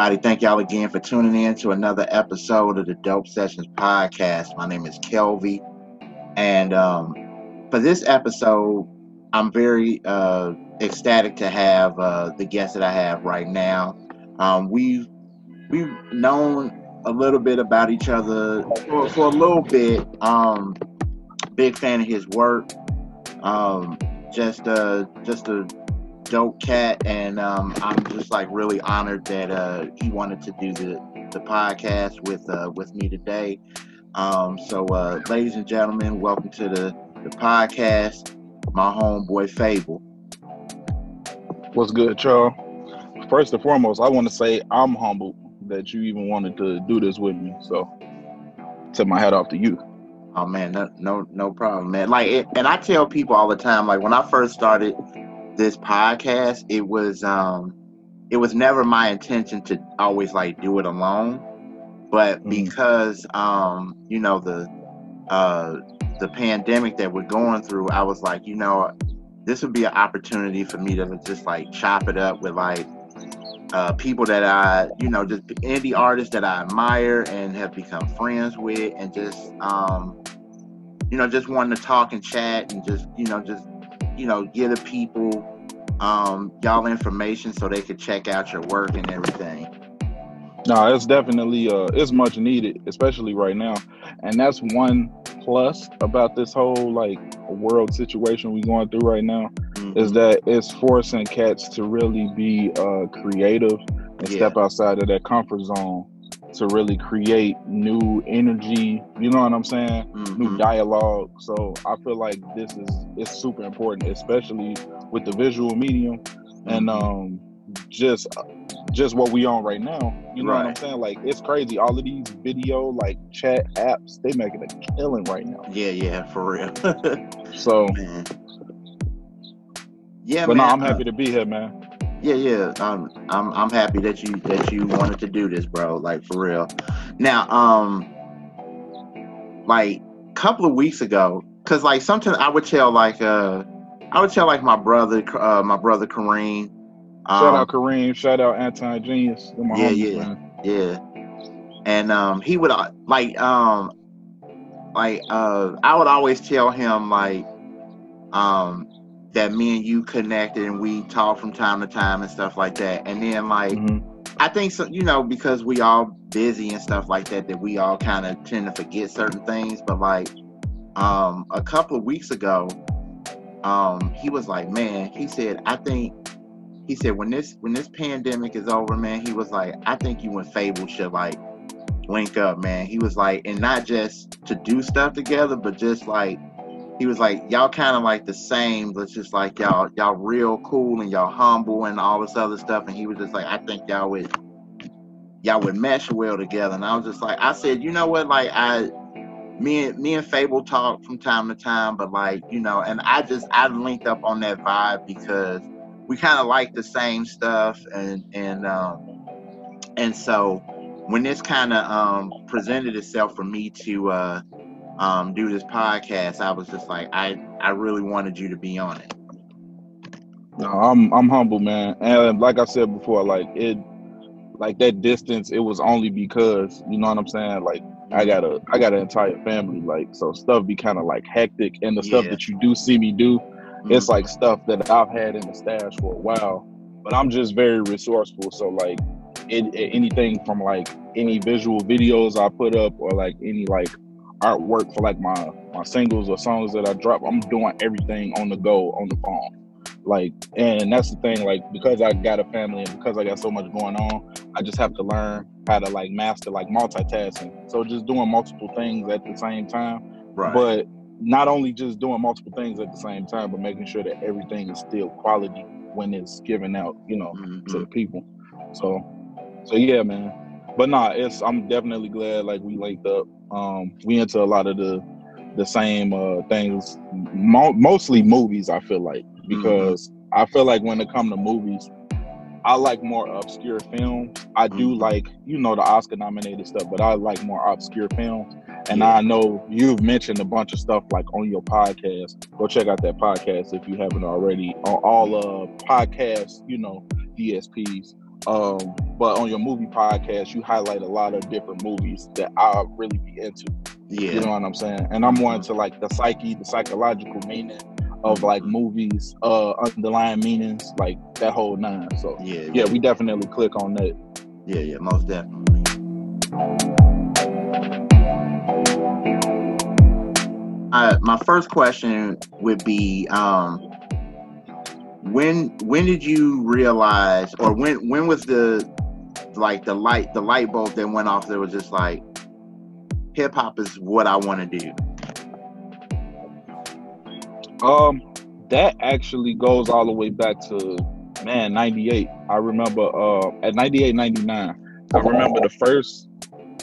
everybody? Thank y'all again for tuning in to another episode of the Dope Sessions podcast. My name is Kelvy, and um, for this episode, I'm very uh, ecstatic to have uh, the guest that I have right now. Um, we've we've known a little bit about each other for, for a little bit. Um, big fan of his work. Um, just uh, just a dope cat, and um, I'm just like really honored that uh, he wanted to do the the podcast with uh, with me today. Um, so, uh, ladies and gentlemen, welcome to the the podcast. My homeboy Fable. What's good, Charles? First and foremost, I want to say I'm humbled that you even wanted to do this with me. So, tip my hat off to you. Oh man, no, no, no problem, man. Like, it, and I tell people all the time, like when I first started this podcast, it was um it was never my intention to always like do it alone. But mm. because um, you know, the uh the pandemic that we're going through, I was like, you know, this would be an opportunity for me to just like chop it up with like uh, people that I, you know, just indie artists that I admire and have become friends with, and just, um, you know, just wanting to talk and chat and just, you know, just you know, give the people um, y'all information so they could check out your work and everything. No, it's definitely uh, it's much needed, especially right now, and that's one plus about this whole like world situation we going through right now mm-hmm. is that it's forcing cats to really be uh, creative and yeah. step outside of their comfort zone to really create new energy. You know what I'm saying? Mm-hmm. New dialogue. So I feel like this is it's super important, especially with the visual medium mm-hmm. and um just just what we on right now. You know right. what I'm saying? Like it's crazy. All of these video like chat apps, they making a killing right now. Yeah, yeah, for real. so man. Yeah, but man. no, I'm happy to be here, man yeah, yeah. Um, I'm I'm happy that you that you wanted to do this, bro. Like for real. Now, um, like a couple of weeks ago, cause like sometimes I would tell like uh, I would tell like my brother, uh, my brother Kareem. Um, shout out Kareem. Shout out Anton Genius. yeah, yeah, yeah. And um, he would uh, like um, like uh, I would always tell him like um that me and you connected and we talk from time to time and stuff like that. And then like mm-hmm. I think so, you know, because we all busy and stuff like that, that we all kind of tend to forget certain things. But like um a couple of weeks ago, um, he was like, Man, he said, I think he said when this when this pandemic is over, man, he was like, I think you and Fable should like link up, man. He was like, and not just to do stuff together, but just like he was like, y'all kind of like the same, but just like y'all, y'all real cool and y'all humble and all this other stuff. And he was just like, I think y'all would, y'all would mesh well together. And I was just like, I said, you know what, like I, me and me and Fable talk from time to time, but like you know, and I just I linked up on that vibe because we kind of like the same stuff, and and um, and so when this kind of um, presented itself for me to uh, um, do this podcast, I was just like, I I really wanted you to be on it. No, I'm I'm humble, man, and like I said before, like it, like that distance, it was only because you know what I'm saying. Like I got a I got an entire family, like so stuff be kind of like hectic, and the yeah. stuff that you do see me do, mm-hmm. it's like stuff that I've had in the stash for a while. But I'm just very resourceful, so like it, it, anything from like any visual videos I put up or like any like artwork for like my my singles or songs that I drop. I'm doing everything on the go on the phone. Like, and that's the thing. Like, because I got a family and because I got so much going on, I just have to learn how to like master like multitasking. So just doing multiple things at the same time. Right. But not only just doing multiple things at the same time, but making sure that everything is still quality when it's given out, you know, mm-hmm. to the people. So, so yeah, man. But nah, it's I'm definitely glad like we linked up um, we into a lot of the the same uh, things, mo- mostly movies. I feel like mm-hmm. because mm-hmm. I feel like when it comes to movies, I like more obscure films. I do mm-hmm. like you know the Oscar nominated stuff, but I like more obscure films. And yeah. I know you've mentioned a bunch of stuff like on your podcast. Go check out that podcast if you haven't already. On all uh podcasts, you know DSPs. Um, but on your movie podcast, you highlight a lot of different movies that I really be into. Yeah. You know what I'm saying? And I'm more into like the psyche, the psychological meaning of like movies, uh, underlying meanings, like that whole nine. So Yeah. yeah, we definitely click on that. Yeah, yeah, most definitely. Uh, my first question would be, um, when when did you realize, or when when was the like the light the light bulb that went off that was just like, hip hop is what I want to do. Um, that actually goes all the way back to man '98. I remember uh at '98, '99. I remember the first.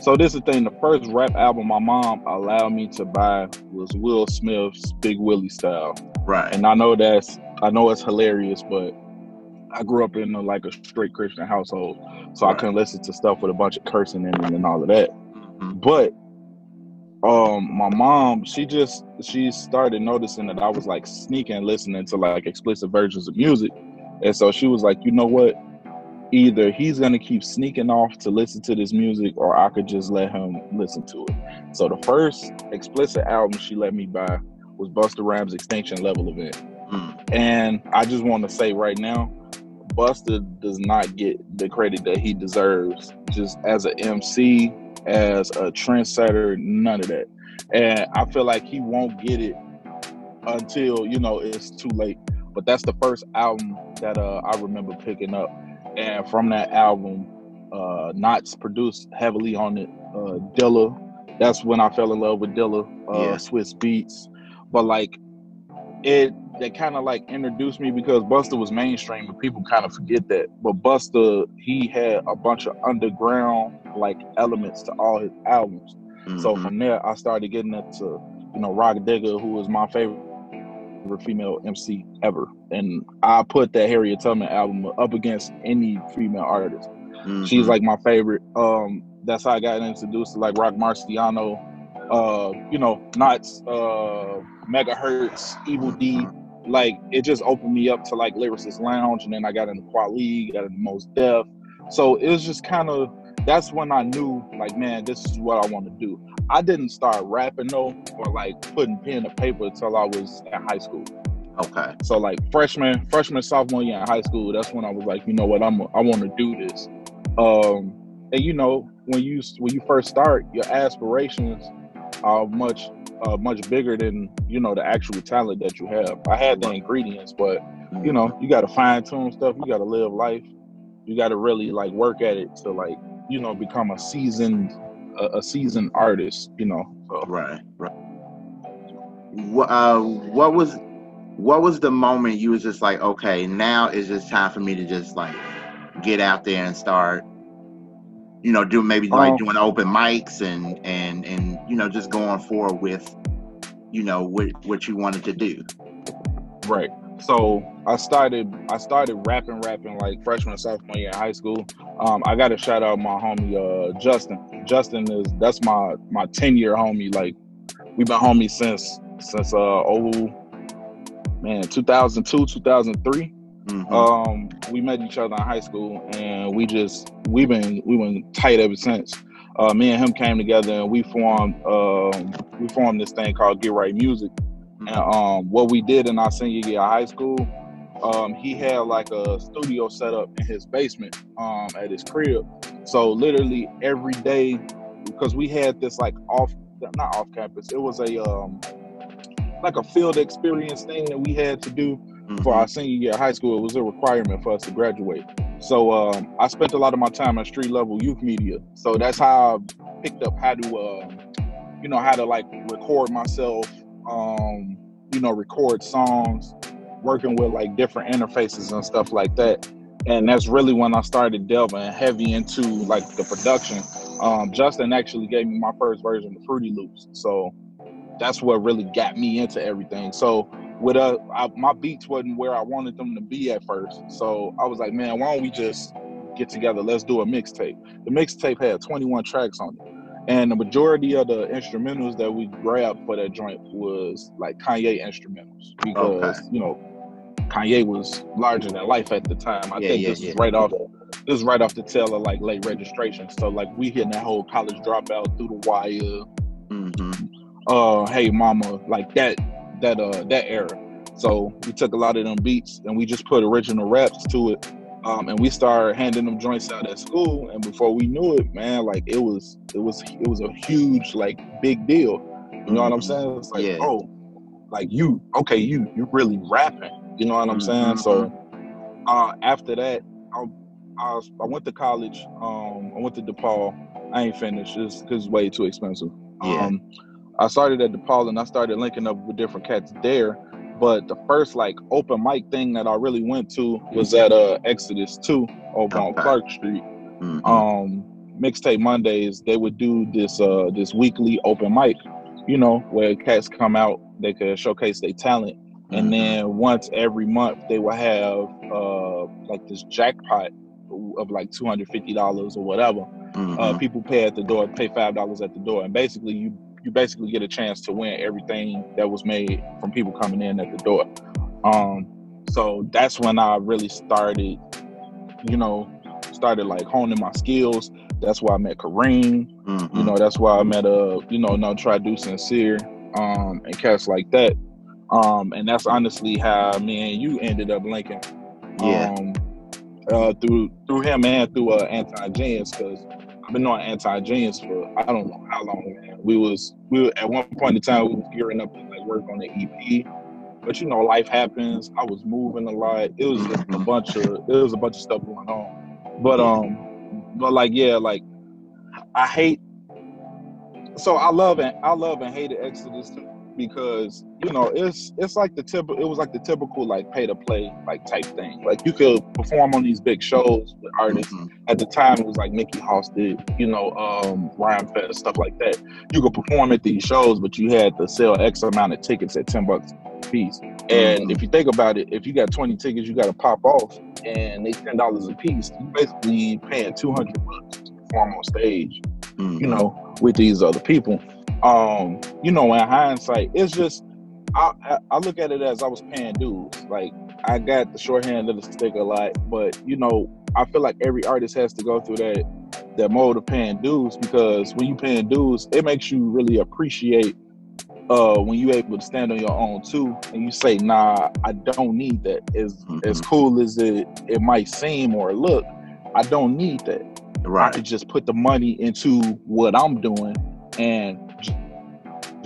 So this is the thing. The first rap album my mom allowed me to buy was Will Smith's Big Willie Style, Right. and I know that's I know it's hilarious, but I grew up in a, like a straight Christian household, so I couldn't listen to stuff with a bunch of cursing in it and all of that Mhm. but um my mom she just she started noticing that i was like sneaking listening to like explicit versions of music and so she was like you know what either he's gonna keep sneaking off to listen to this music or i could just let him listen to it so the first explicit album she let me buy was busta rhymes extinction level event Mm. and I just want to say right now, Busta does not get the credit that he deserves. Just as an MC, as a trendsetter, none of that. And I feel like he won't get it until you know it's too late. But that's the first album that uh, I remember picking up, and from that album, uh, Nottz produced heavily on it. Uh, Dilla, that's when I fell in love with Dilla. Uh, Yeah. Swizz Beatz, but like it that kind of like introduced me because Busta was mainstream and people kind of forget that. But Busta, he had a bunch of underground like elements to all his albums. So Mhm. from there, I started getting into you know Rah Digga, who was my favorite female MC ever, and I put that Harriet Tubman album up against any female artist. She's Mhm. like my favorite. Um, that's how I got introduced to like Rock Marciano, uh, you know, Nottz, uh, Megahertz, Evil Dee. Like it just opened me up to like Lyricist Lounge, and then I got into Kweli, got into Mos Def. So it was just kind of that's when I knew like, man, this is what I want to do. I didn't start rapping though, or like putting pen to paper until I was in high school. okay. So like freshman, freshman, sophomore year in high school, that's when I was like, you know what, I'm I want to do this. Um, and you know, when you when you first start, your aspirations are much uh, much bigger than you know the actual talent that you have. I had the ingredients, but you know, you got to fine tune stuff. You got to live life. You got to really like work at it to like you know become a seasoned a, a seasoned artist. You know, so Right, right. What uh, what was what was the moment you was just like, okay, now is just time for me to just like get out there and start, you know, do maybe like Um, doing open mics and and and you know just going forward with, you know, what what you wanted to do. Right. So I started I started rapping rapping like freshman and sophomore year in high school. Um, I got to shout out my homie uh, Justin. Justin is that's my my ten year homie. Like we've been homies since since uh oh man 2002 2003. Mhm. Um, we met each other in high school, and we just we've been we've been tight ever since. Uh, me and him came together, and we formed um, we formed this thing called Get Right Music. And um, what we did in our senior year of high school, um, he had like a studio set up in his basement um, at his crib. So literally every day, because we had this like off, not off campus, it was a um, like a field experience thing that we had to do for Mhm. our senior year of high school. It was a requirement for us to graduate. So um, I spent a lot of my time at street level youth media. So that's how I picked up how to, uh, you know, how to like record myself, um, you know, record songs, working with like different interfaces and stuff like that. And that's really when I started delving heavy into like the production. Um, Justin actually gave me my first version of Fruity Loops. So that's what really got me into everything. So with uh I, my beats wasn't where I wanted them to be at first. So I was like, man, why don't we just get together? Let's do a mixtape. The mixtape had 21 tracks on it. And the majority of the instrumentals that we grabbed for that joint was like Kanye instrumentals because Okay. you know Kanye was larger than life at the time. I Yeah, think yeah, this yeah. is right off it was right off the tail of like late registration. So like we hitting that whole college dropout through the wire. Mm-hmm. Uh, hey mama, like that that uh that era. So we took a lot of them beats and we just put original raps to it. Um, and we started handing them joints out at school. And before we knew it, man, like it was it was it was a huge like big deal. You know what I'm saying? It's like, Yeah. oh, like you, okay, you you really rapping. You know what I'm saying? So uh, after that, I, I, was- I went to college. Um, I went to DePaul. I ain't finished because it's way too expensive. Yeah. Um, I started at DePaul and I started linking up with different cats there. But the first like open mic thing that I really went to was at uh, Exodus 2 over on Okay. Clark Street. Mhm. Um, Mixtape Mondays, they would do this uh, this weekly open mic, you know, where cats come out, they could showcase their talent and Mhm. then once every month they will have uh like this jackpot of like two hundred fifty dollars or whatever. Mhm. Uh, people pay at the door, pay five dollars at the door, and basically you you basically get a chance to win everything that was made from people coming in at the door. Um, so that's when I really started, you know, started like honing my skills. That's why I met Kareem. Mhm. You know, that's why I met uh, you know, no try do sincere, um, and cats like that. Um, and that's honestly how me and you ended up linking. Yeah. Um, uh, through through him and through uh, anti genius because I've been on anti genius for I don't know how long. Man. We was we were, at one point in time we was gearing up to like work on the EP, but you know life happens. I was moving a lot. It was just a bunch of it was a bunch of stuff going on. But um, but like yeah, like I hate. So I love and I love and hated Exodus too because you know it's it's like the typical it was like the typical like pay to play like type thing. Like you could perform on these big shows with artists. Mhm. At the time, it was like Mickey Halsted, you know, um, Rhymefest stuff like that. You could perform at these shows, but you had to sell X amount of tickets at ten bucks a piece. And Mhm. if you think about it, if you got twenty tickets, you got to pop off, and they ten dollars a piece. You basically paying two hundred bucks to perform on stage Mhm. you know, with these other people. Um, you know, in hindsight, it's just I, I I look at it as I was paying dues. Like I got the shorthand of the stick a lot, but you know, I feel like every artist has to go through that that mode of paying dues because when you paying dues, it makes you really appreciate uh when you able to stand on your own too and you say, nah, I don't need that. As as Mhm. cool as it it might seem or look, I don't need that. Right. I could just put the money into what I'm doing and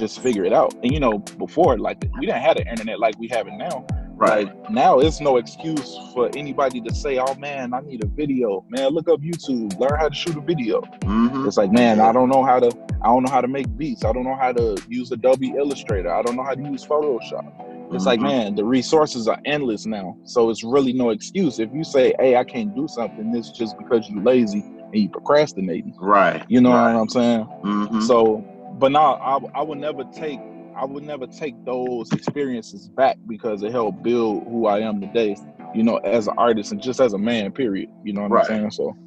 just figure it out. And you know, before like we didn't have the internet like we have it now. Right. Like now it's no excuse for anybody to say, "Oh man, I need a video." Man, look up YouTube, learn how to shoot a video. Mhm. It's like, man, I don't know how to I don't know how to make beats. I don't know how to use Adobe Illustrator. I don't know how to use Photoshop. It's like, Mhm. man, the resources are endless now. So it's really no excuse. If you say, hey, I can't do something, it's just because you're lazy and you procrastinating. Right. You know Right. what I'm saying? Mhm. So, but now I, I would never take I would never take those experiences back because it helped build who I am today. You know, as an artist and just as a man. Period. You know what Right. I'm saying? So,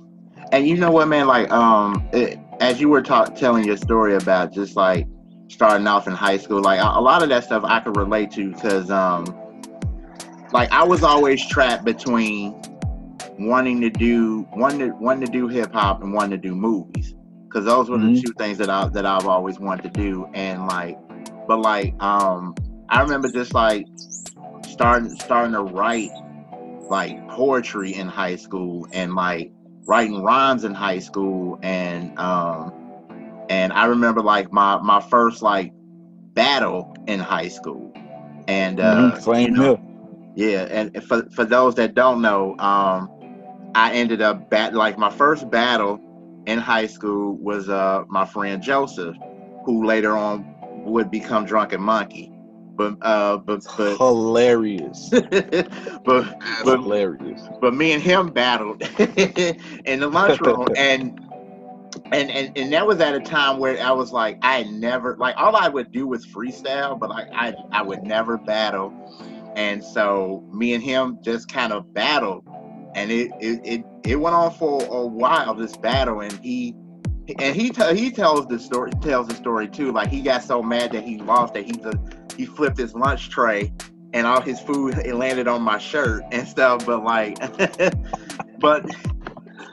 And you know what, man? Like, um, it, as you were ta- telling your story about just like starting off in high school, like a, a lot of that stuff I could relate to because, um, like I was always trapped between wanting to do wanting to wanting to do hip hop and wanting to do movies because those were Mhm. the two things that I that I've always wanted to do. And like, but like, um, I remember just like starting starting to write like poetry in high school and like writing rhymes in high school and um and I remember like my my first like battle in high school and uh mhm, you know, yeah and for for those that don't know um I ended up bat like my first battle in high school was uh my friend Joseph who later on would become Drunken Monkey but uh but but Hilarious. but But- hilarious. but me and him battled in the lunchroom and and and and that was at a time where I was like I never like all I would do was freestyle but like I I would never battle and so me and him just kind of battled and it it it, it went on for a while this battle and he and he t- he tells the story tells the story too like he got so mad that he lost that he he flipped his lunch tray and all his food it landed on my shirt and stuff but like but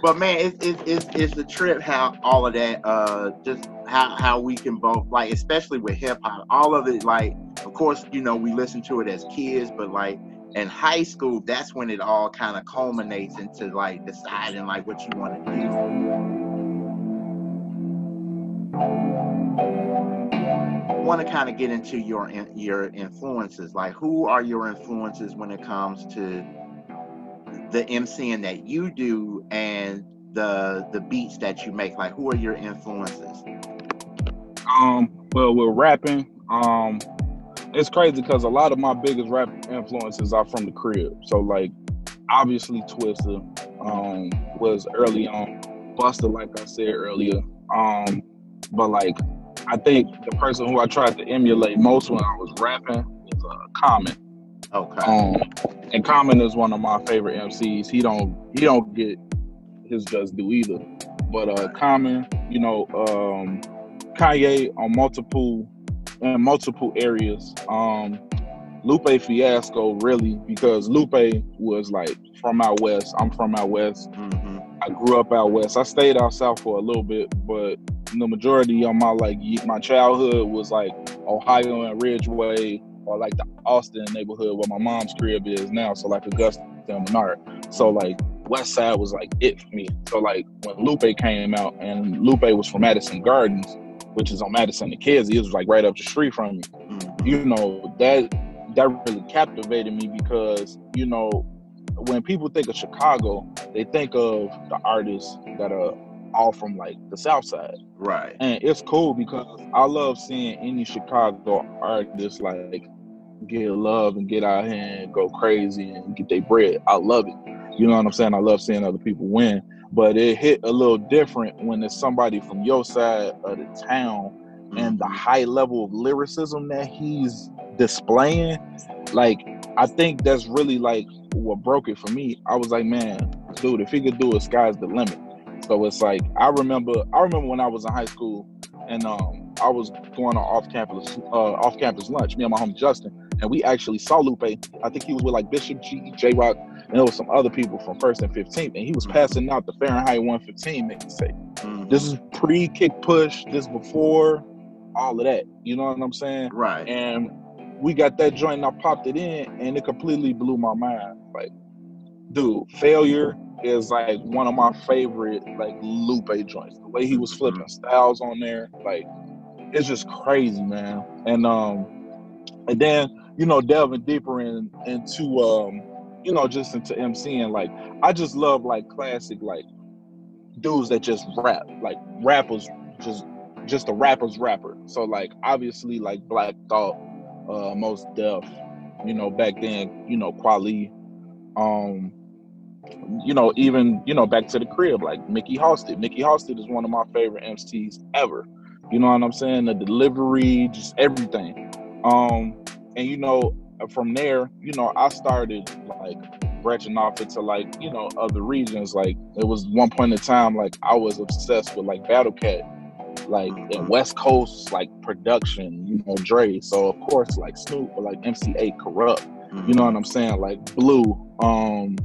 but man, it's, it's it's it's the trip how all of that, uh, just how how we can both like, especially with hip hop, all of it. Like, of course, you know, we listen to it as kids, but like in high school, that's when it all kind of culminates into like deciding like what you want to do. want to kind of get into your your influences. Like, who are your influences when it comes to the MCing that you do and the the beats that you make? Like, who are your influences? Um, well, with rapping, um, it's crazy because a lot of my biggest rap influences are from the crib. So, like, obviously, Twista um, was early on. Busta, like I said earlier. Um, but like I think the person who I tried to emulate most when I was rapping was uh, Common. Okay. Um, and Common is one of my favorite MCs. He don't he don't get his just due either. But uh, Common, you know, um, Kanye on multiple in multiple areas. Um, Lupe Fiasco really because Lupe was like from out west. I'm from out west. Mm-hmm. I grew up out west. I stayed out south for a little bit, but the majority of my like my childhood was like Ohio and Ridgeway or like the Austin neighborhood where my mom's crib is now. So like Augusta and Menard. So like West Side was like it for me. So like when Lupe came out and Lupe was from Madison Gardens, which is on Madison and Kedzie, it was like right up the street from me. Mm-hmm. You know that that really captivated me because you know when people think of Chicago, they think of the artists that are all from like the South Side. Right. And it's cool because I love seeing any Chicago artist like get love and get out here and go crazy and get their bread. I love it. You know what I'm saying? I love seeing other people win. But it hit a little different when it's somebody from your side of the town and the mm-hmm. high level of lyricism that he's displaying. Like, I think that's really like what broke it for me. I was like, man, dude, if he could do it, sky's the limit. So it's like I remember I remember when I was in high school and um I was going on off campus uh off campus lunch, me and my homie Justin, and we actually saw Lupe. I think he was with like Bishop G, J Rock, and there was some other people from first and 15th, and he was passing out the Fahrenheit 115 mixtape. Mm-hmm. This is pre kick push, this before all of that. You know what I'm saying? Right. And we got that joint and I popped it in and it completely blew my mind. Like, dude, failure is like one of my favorite like Lupe joints. The way he was flipping mm-hmm. styles on there, like it's just crazy, man. And um and then, you know, delving deeper in into um, you know, just into MCing, like I just love like classic like dudes that just rap, like rappers just just a rapper's rapper. So like obviously like Black Thought, uh Mos Def, you know, back then, you know, Kweli, um, you know, even you know, back to the crib, like Mickey Halsted. Mickey Halsted is one of my favorite MCs ever. You know what I'm saying? The delivery, just everything. Um, and you know, from there, you know, I started like branching off into like, you know, other regions. Like it was one point in time, like I was obsessed with like Battle Cat, like in West Coast, like production, you know, Dre. So of course, like Snoop, but like MC Eiht Kurupt. You know what I'm saying? Like Blue, um,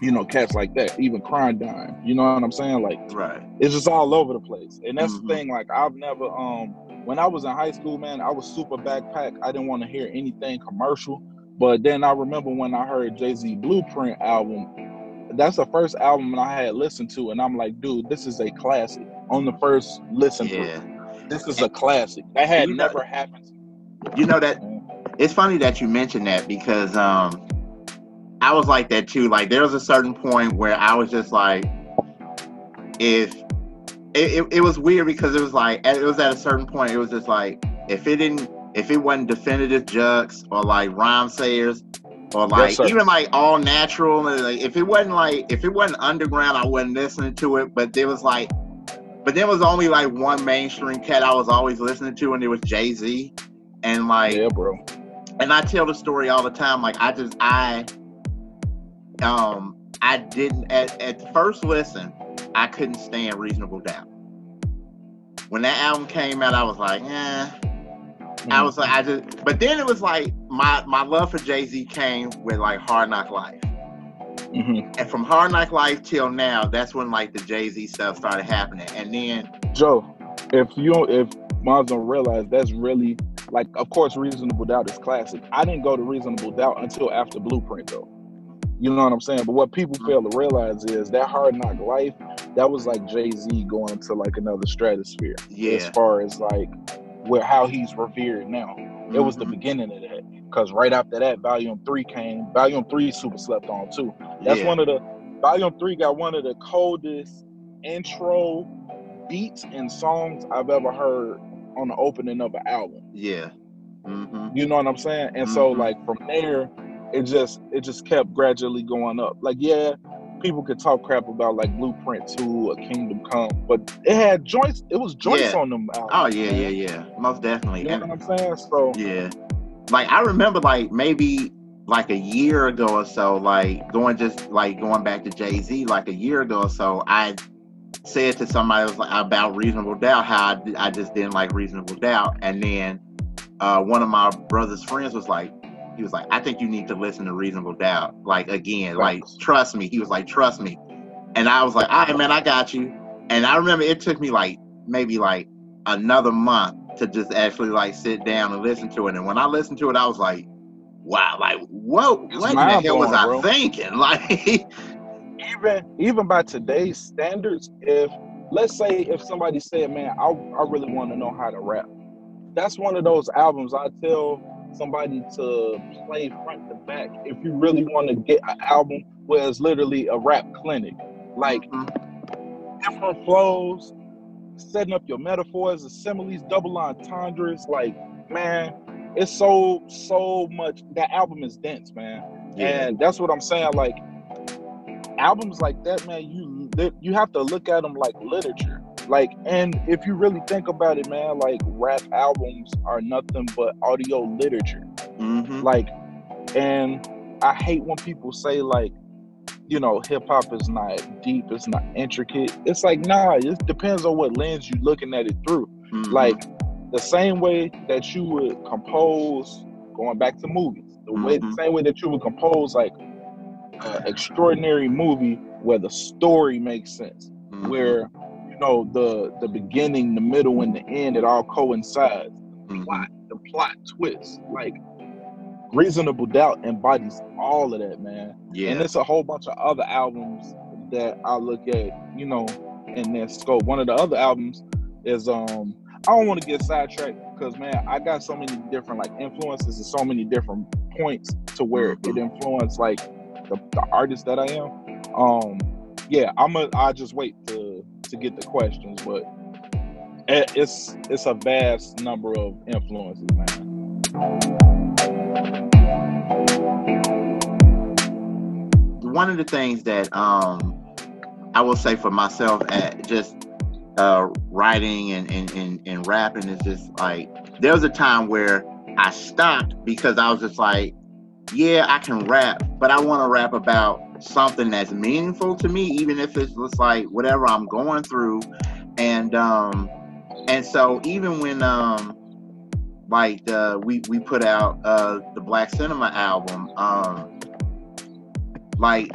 you know, cats like that, even Crime Dime. You know what I'm saying? Like, right. It's just all over the place. And that's mm-hmm. the thing. Like, I've never, um, when I was in high school, man, I was super backpack. I didn't want to hear anything commercial. But then I remember when I heard Jay Z Blueprint album. That's the first album I had listened to, and I'm like, dude, this is a classic. On the first listen yeah. through, this is a classic. That had never know, happened. You know that it's funny that you mentioned that because um I was like that too. Like there was a certain point where I was just like, if it, it, it, was weird because it was like it was at a certain point it was just like if it didn't if it wasn't Definitive Jux or like Rhymesayers or like yes, even like all natural and like if it wasn't like if it wasn't underground I wasn't listening to it but there was like but there was only like one mainstream cat I was always listening to and it was Jay Z and like yeah bro. and I tell the story all the time like I just I um, I didn't at, at first listen, I couldn't stand Reasonable Doubt. When that album came out, I was like, yeah. Mm-hmm. I was like, I just, but then it was like my my love for Jay Z came with like Hard Knock Life, Mhm. And from Hard Knock Life till now, that's when like the Jay Z stuff started happening. And then Joe, if you don't, if moms don't realize that's really like, of course, Reasonable Doubt is classic. I didn't go to Reasonable Doubt until after Blueprint, though. You know what I'm saying? But what people fail to realize is that Hard Knock Life, that was like Jay Z going to like another stratosphere Yeah. as far as like where how he's revered now. It was the Mhm. beginning of that. Because right after that, Volume Three came. Volume Three super slept on too. That's yeah. one of the Volume Three got one of the coldest intro beats and songs I've ever heard on the opening of an album. Yeah. hmm You know what I'm saying? And so Mhm. like from there, it just it just kept gradually going up. Like yeah, people could talk crap about like Blueprint Two or Kingdom Come, but it had joints. It was joints Yeah. on them. Albums, Oh yeah, yeah, yeah. Most definitely. You know And what I'm saying? So yeah, like I remember like maybe like a year ago or so, like going just like going back to Jay Z, like a year ago or so, I said to somebody was like, about Reasonable Doubt how I, I just didn't like Reasonable Doubt, and then uh, one of my brother's friends was like, he was like, I think you need to listen to Reasonable Doubt, like again, like trust me. He was like, trust me, and I was like, all right, man, I got you. And I remember it took me like maybe like another month to just actually like sit down and listen to it. And when I listened to it, I was like, wow, like whoa, what the hell was I bro. thinking? Like, even even by today's standards, if let's say if somebody said, "Man, I I really want to know how to rap," that's one of those albums I tell somebody to play front to back. If you really want to get an album where it's literally a rap clinic, like Mhm. different flows, setting up your metaphors, similes, double entendres, like man. It's so so much. That album is dense, man. yeah, And that's what I'm saying. Like albums like that, man, you you have to look at them like literature. Like, and if you really think about it, man, like rap albums are nothing but audio literature. hmm Like, and I hate when people say like, you know, hip hop is not deep, it's not intricate. It's like, nah, it depends on what lens you're looking at it through. Mm-hmm. Like the same way that you would compose, going back to movies, the way the Mhm. same way that you would compose like an extraordinary movie where the story makes sense, Mhm. where you know the the beginning, the middle, and the end it all coincides. Mhm. Plot, the plot twist, like Reasonable Doubt embodies all of that, man. yeah, And it's a whole bunch of other albums that I look at, you know, in that scope. One of the other albums is um I don't want to get sidetracked because man, I got so many different like influences and so many different points to where it influenced like the, the artist that I am. Um yeah, I'm a I just wait to to get the questions, but it's it's a vast number of influences, man. one of the things that um I will say for myself at just uh writing and, and, and, and rapping is just like there was a time where I stopped because I was just like, yeah, I can rap, but I want to rap about something that's meaningful to me, even if it's just like whatever I'm going through. And um and so even when um like uh, we we put out uh the Black Cinema album, um like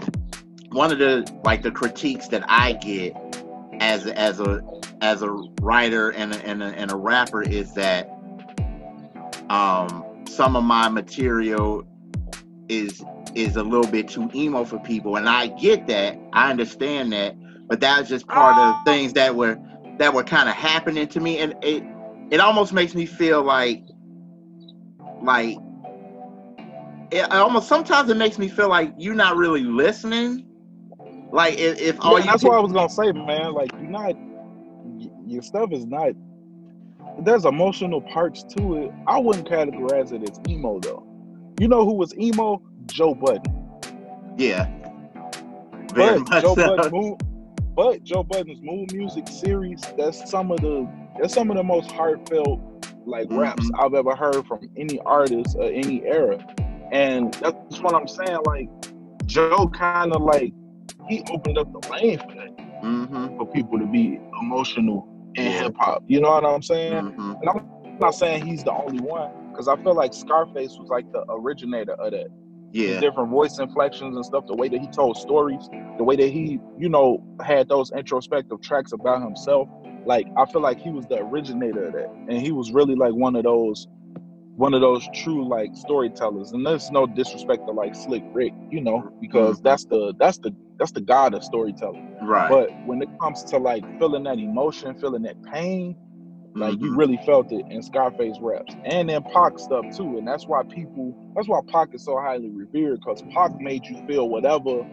one of the like the critiques that I get as as a as a writer and a, and a, and a rapper is that um some of my material is is a little bit too emo for people and I get that I understand that but that's just part of ah. things that were that were kind of happening to me and it it almost makes me feel like like it almost sometimes it makes me feel like you're not really listening. Like if, if all Yeah, you that's what I was gonna say, man. Like you're not, your stuff is not. There's emotional parts to it. I wouldn't categorize it as emo though. You know who was emo? Joe Budden. yeah, very But much Joe so. Budden, Moon, but Joe Budden's Mood Muzik series. That's some of the. That's some of the most heartfelt like raps Mhm. I've ever heard from any artist of any era. And that's what I'm saying. Like Joe, kind of like he opened up the lane for that. hmm for people to be emotional in Yeah. hip hop. You know what I'm saying? hmm And I'm not saying he's the only one because I feel like Scarface was like the originator of that. Yeah. different voice inflections and stuff, the way that he told stories, the way that he, you know, had those introspective tracks about himself. Like I feel like he was the originator of that. And he was really like one of those one of those true like storytellers. And there's no disrespect to like Slick Rick, you know, because Mhm. that's the that's the that's the god of storytelling. Right. But when it comes to like feeling that emotion, feeling that pain, like you Mhm. really felt it in Scarface raps and in Pac stuff too. And that's why people, that's why Pac is so highly revered because Pac made you feel whatever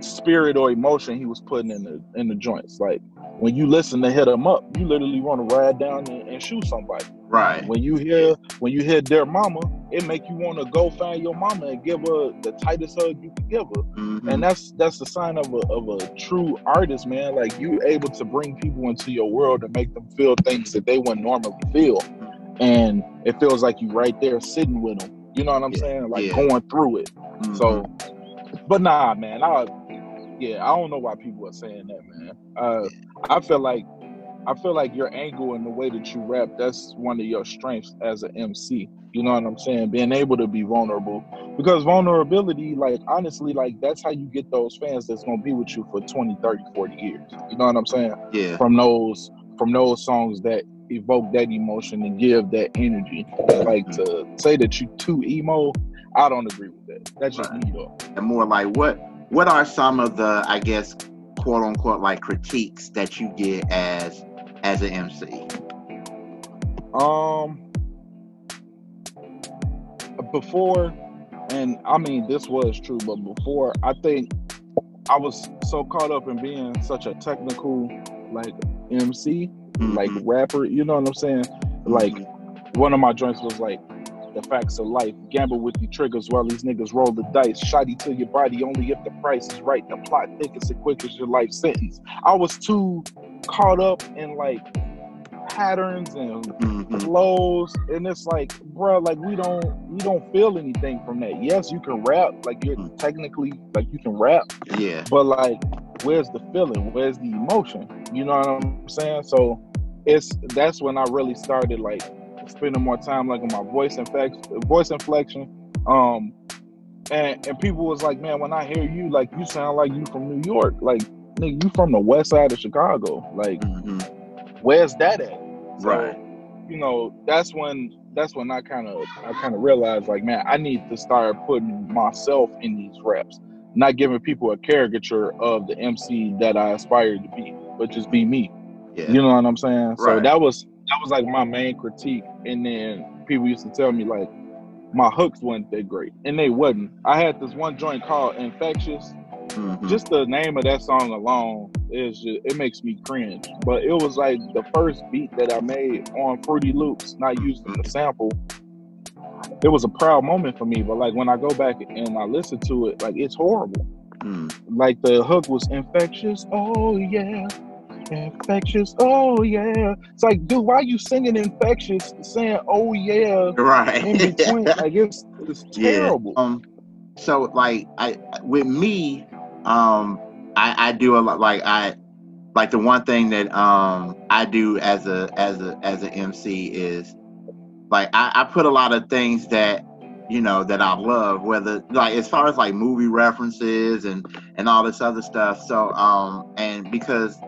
spirit or emotion he was putting in the in the joints. Like when you listen to hit him up, you literally want to ride down and, and shoot somebody. Right. When you hear when you hear dear mama, it make you want to go find your mama and give her the tightest hug you can give her Mhm. and that's that's the sign of a of a true artist, man. Like you able to bring people into your world and make them feel things that they wouldn't normally feel, and it feels like you right there sitting with them. You know what I'm Yeah, saying? Like yeah. going through it. Mhm. So, but nah, man. I yeah, I don't know why people are saying that, man. Uh, I feel like I feel like your angle and the way that you rap, that's one of your strengths as an MC. You know what I'm saying? Being able to be vulnerable. Because vulnerability, like honestly, like that's how you get those fans that's gonna be with you for 20, 30, 40 years. You know what I'm saying? yeah. From those from those songs that evoke that emotion and give that energy. Like to say that you're too emo, I don't agree with that. That's just Right. me though. And more like what what are some of the I guess quote unquote like critiques that you get as as an MC? Um, before, and I mean this was true, but before, I think I was so caught up in being such a technical, like MC, like Mhm. rapper. You know what I'm saying? Like Mhm. one of my joints was like. The facts of life. Gamble with your triggers while these niggas roll the dice. Shoddy to your body only if the price is right. The plot thick as quick as your life sentence. I was too caught up in like patterns and Mhm. flows and it's like bro like we don't we don't feel anything from that yes you can rap like you're Mm. technically like you can rap yeah. but like where's the feeling where's the emotion you know what i'm saying so it's that's when i really started like spending more time like on my voice inflection voice inflection um and and people was like man when i hear you like you sound like you from new york like nigga, you from the west side of chicago like Mhm. where's that at so, Right. you know, that's when that's when I kind of I kind of realized like, man, I need to start putting myself in these reps, not giving people a caricature of the MC that I aspire to be, but just be me. Yeah. You know what I'm saying? Right. So that was that was like my main critique. And then people used to tell me like my hooks weren't that great, and they wasn't. I had this one joint called Infectious. Mhm. Just the name of that song alone is just, it makes me cringe. But it was like the first beat that I made on Fruity Loops, not using the sample. It was a proud moment for me. But like when I go back and I listen to it, like it's horrible. Mm. Like the hook was infectious. Oh yeah. Infectious, oh yeah. It's like, dude, why you singing infectious, saying oh yeah Right. in between? like it's it's terrible. Um, so like I with me, um, I, I do a lot like I like the one thing that um I do as a as a as an MC is like I, I put a lot of things that you know that I love, whether like as far as like movie references and and all this other stuff. So um and because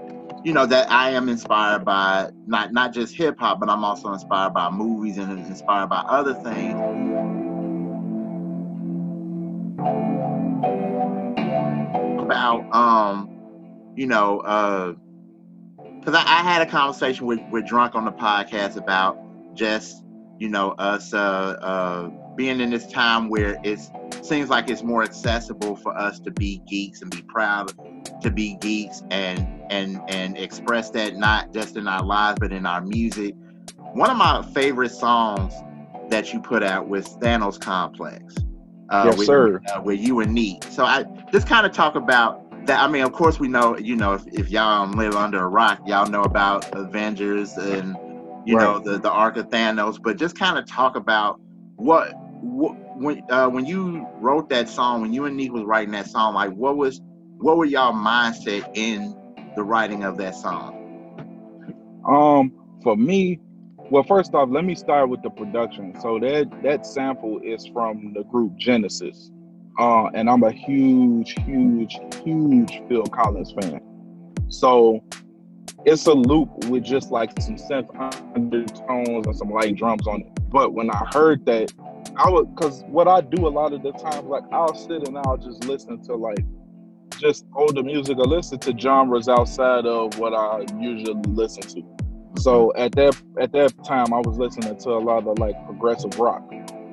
you know that I am inspired by not not just hip hop, but I'm also inspired by movies and inspired by other things. About um you know uh because I, I had a conversation with with drunk on the podcast about just you know us uh uh being in this time where it seems like it's more accessible for us to be geeks and be proud to be geeks and and and express that not just in our lives but in our music. One of my favorite songs that you put out was thanos complex uh, Yes, with, sir. uh, with you and Neat. So I just kind of talk about that. I mean, of course, we know, you know, if, if y'all live under a rock, y'all know about Avengers and, you know, the, the Arc of Thanos, but just kind of talk about what, what when, uh, when you wrote that song, when you and Neat was writing that song, like what was, what were y'all mindset in the writing of that song? Um, for me, Well, first off, let me start with the production. So that that sample is from the group Genesis, uh, and I'm a huge, huge, huge Phil Collins fan. So it's a loop with just like some synth undertones and some light drums on it. But when I heard that, I would because what I do a lot of the time, like I'll sit and I'll just listen to like just older music or listen to genres outside of what I usually listen to. So at that at that time, I was listening to a lot of like progressive rock.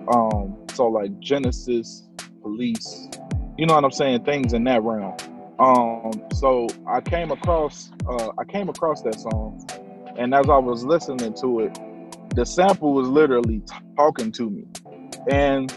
Um, so like Genesis, Police, you know what I'm saying, things in that realm. Um, so I came across uh, I came across that song, and as I was listening to it, the sample was literally talking to me, and